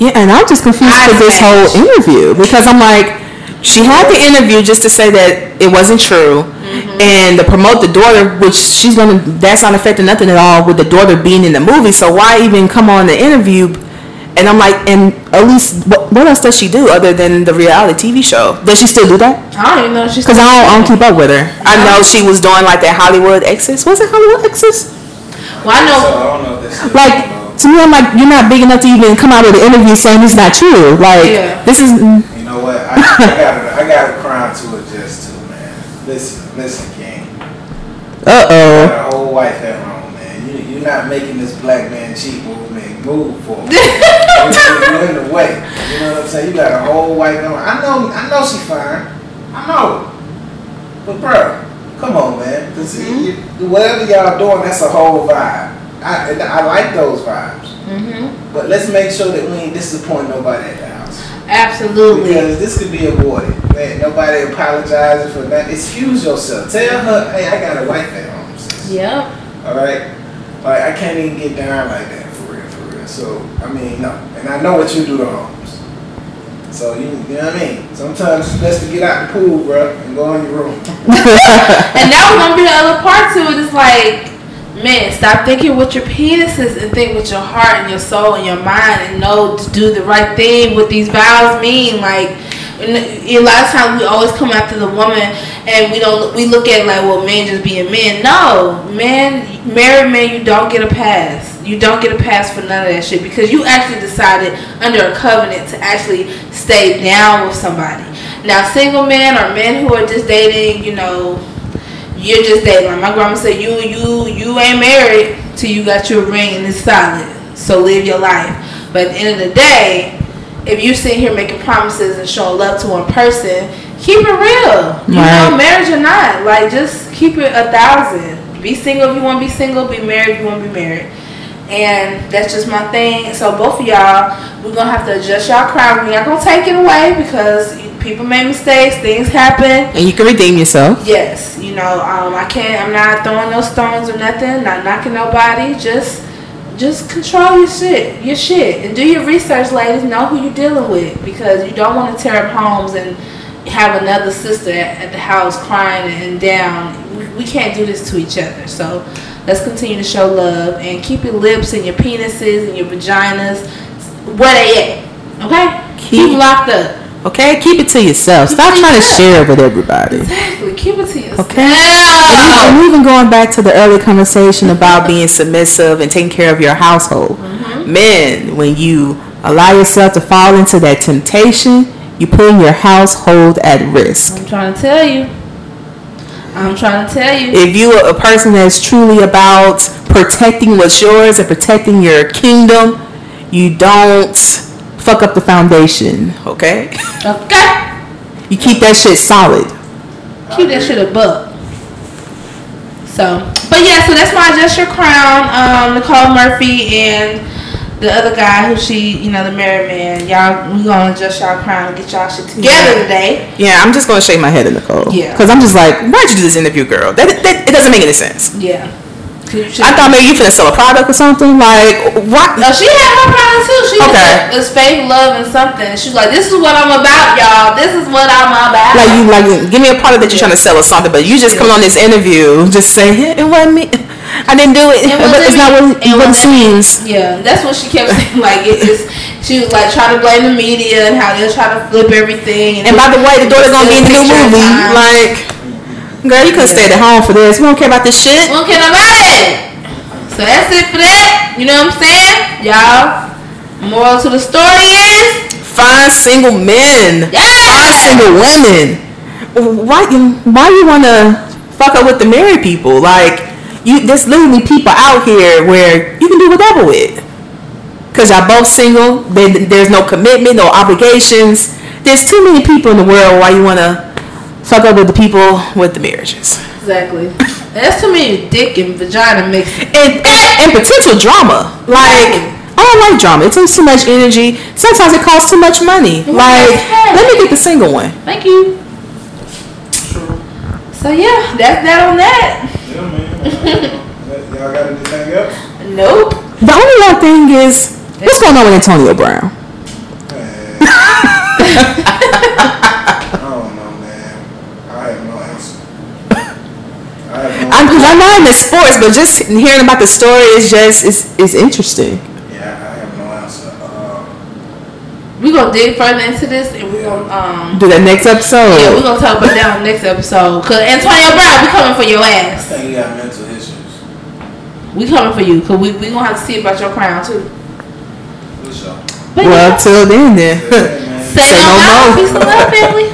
S3: Yeah, and I'm just confused with this whole interview because I'm like, she had the interview just to say that it wasn't true, and to promote the daughter, which she's gonna that's not affecting nothing at all with the daughter being in the movie. So why even come on the interview? And I'm like, and at least what, what else does she do other than the reality TV show? Does she still do that?
S1: I don't even know she's
S3: Because I don't, I don't keep up with her. I know she was doing like that Hollywood Exes. Was it Hollywood Exes?
S1: Well, I know.
S2: So I don't know if that's still
S3: Like to me, I'm like, you're not big enough to even come out with an interview saying it's not true. Like
S1: Yeah.
S3: this is.
S2: You know what? I, I got a, I got a crime to adjust to, man. Listen, listen, King.
S3: Uh oh.
S2: got a whole wife at home, man. You, you're not making this black man cheap movement move for me. you're, you're in the way. You know what I'm saying? You got a whole white home. I know, I know she fine. I know. But bro, come on, man. 'Cause you- whatever y'all doing, that's a whole vibe. I, I like those vibes.
S1: hmm
S2: But let's make sure that we ain't disappoint nobody at the house.
S1: Absolutely.
S2: Because this could be avoided. Man, nobody apologizing for that. Excuse yourself. Tell her, hey, I got a wife at home. sis.
S1: Yep.
S2: All right, like I can't even get down like that for real, for real. So I mean, no, and I know what you do to homes. So you, you know what I mean. Sometimes it's best to get out the pool, bro, and go in your room.
S1: And that was gonna be the other part to it. it. Is like, man, stop thinking with your penises and think with your heart and your soul and your mind, and know to do the right thing. What these vows mean, like. A lot of times we always come after the woman, and we don't. We look at it like, well, men just being men. No, men, married men, you don't get a pass. You don't get a pass for none of that shit because you actually decided under a covenant to actually stay down with somebody. Now, single men or men who are just dating, you know, you're just dating. Like my grandma said, you you you ain't married till you got your ring and it's solid. So live your life. But at the end of the day, if you sitting here making promises and showing love to one person, keep it real. You know,
S3: Right.
S1: marriage or not, like just keep it a thousand. Be single if you want to be single. Be married if you want to be married. And that's just my thing. So both of y'all, we're gonna have to adjust y'all crown. We're not gonna take it away because people make mistakes, things happen.
S3: And you can redeem yourself.
S1: Yes, you know, um, I can't. I'm not throwing no stones or nothing. Not knocking nobody. Just, just control your shit, your shit, and do your research, ladies. Know who you're dealing with because you don't want to tear up homes and have another sister at, at the house crying and down. We, we can't do this to each other. So let's continue to show love and keep your lips and your penises and your vaginas where they at. Okay, keep,
S3: Keep-
S1: locked up.
S3: Okay, keep it to yourself. Stop trying to share it with everybody.
S1: Exactly. Keep it to yourself.
S3: Okay. And even- going back to the early conversation about being submissive and taking care of your household, mm-hmm. men, when you allow yourself to fall into that temptation, you putting your household at risk.
S1: I'm trying to tell you. I'm trying to tell you.
S3: If you are a person that's truly about protecting what's yours and protecting your kingdom, you don't fuck up the foundation. Okay,
S1: Okay.
S3: you keep that shit solid.
S1: Keep that shit a buck. So, but yeah, so that's my adjust your crown. Um, Nicole Murphy and the other guy who she, you know, the married man. Y'all, we gonna adjust y'all crown and get y'all shit together today.
S3: Yeah, I'm just gonna shake my head at Nicole.
S1: Yeah.
S3: Because I'm just like, why'd you do this interview, girl? That, that it doesn't make any sense.
S1: Yeah.
S3: I thought maybe you finna sell a product or something. Like, what?
S1: No, she had her crown too. She
S3: Okay.
S1: was it's faith, love, and something. She's like, this is what I'm about, y'all. This is what I'm about.
S3: Like you, like give me a product that you're trying to sell or something, but you just coming on this interview, just saying "Yeah, it wasn't me. I didn't do it,
S1: It
S3: but it's not what,
S1: It
S3: what it seems.
S1: Yeah, that's what she kept saying. Like it is, she was like trying to blame the media and how they'll try to flip everything.
S3: And by the way, the daughter's gonna be in the new movie. Like, girl, you could have stayed at home for this. We don't care about this shit.
S1: We don't care about it? So that's it for that. You know what I'm saying, y'all? Moral to the story is,
S3: Find single men. Find single women. Why? you- Why you wanna fuck up with the married people? Like, you, there's literally people out here where you can do whatever with. Cause y'all both single. There, there's no commitment, no obligations. There's too many people in the world. Why you wanna fuck up with the people with the marriages
S1: Exactly. That's too many dick and vagina mixing.
S3: and and potential drama? Like. I don't like drama. It takes too much energy. Sometimes it costs too much money. Like, let me get the single one.
S1: Thank you. So yeah, that's that on that.
S2: Yeah, man. Y'all got anything else?
S1: Nope.
S3: The only one thing is, what's going on with Antonio Brown?
S2: Man. I don't know, man. I have no answer.
S3: I'm, cause I'm not into sports, but just hearing about the story is just is it's interesting.
S2: Yeah, I have no answer. Uh,
S1: We gonna dig further into this, and we gonna um.
S3: Do that next episode.
S1: Yeah, we're gonna talk about that on the next episode. Cause Antonio Brown, we coming for your ass.
S2: I
S1: ass.
S2: think you got mental issues.
S1: We coming for you. Cause we we gonna have to see about your crown too.
S2: For sure.
S1: But
S3: well,
S1: yeah.
S3: till then, then.
S2: Yeah, man.
S1: say,
S3: say
S1: no
S3: no
S1: more.
S3: more.
S1: Peace and love, family.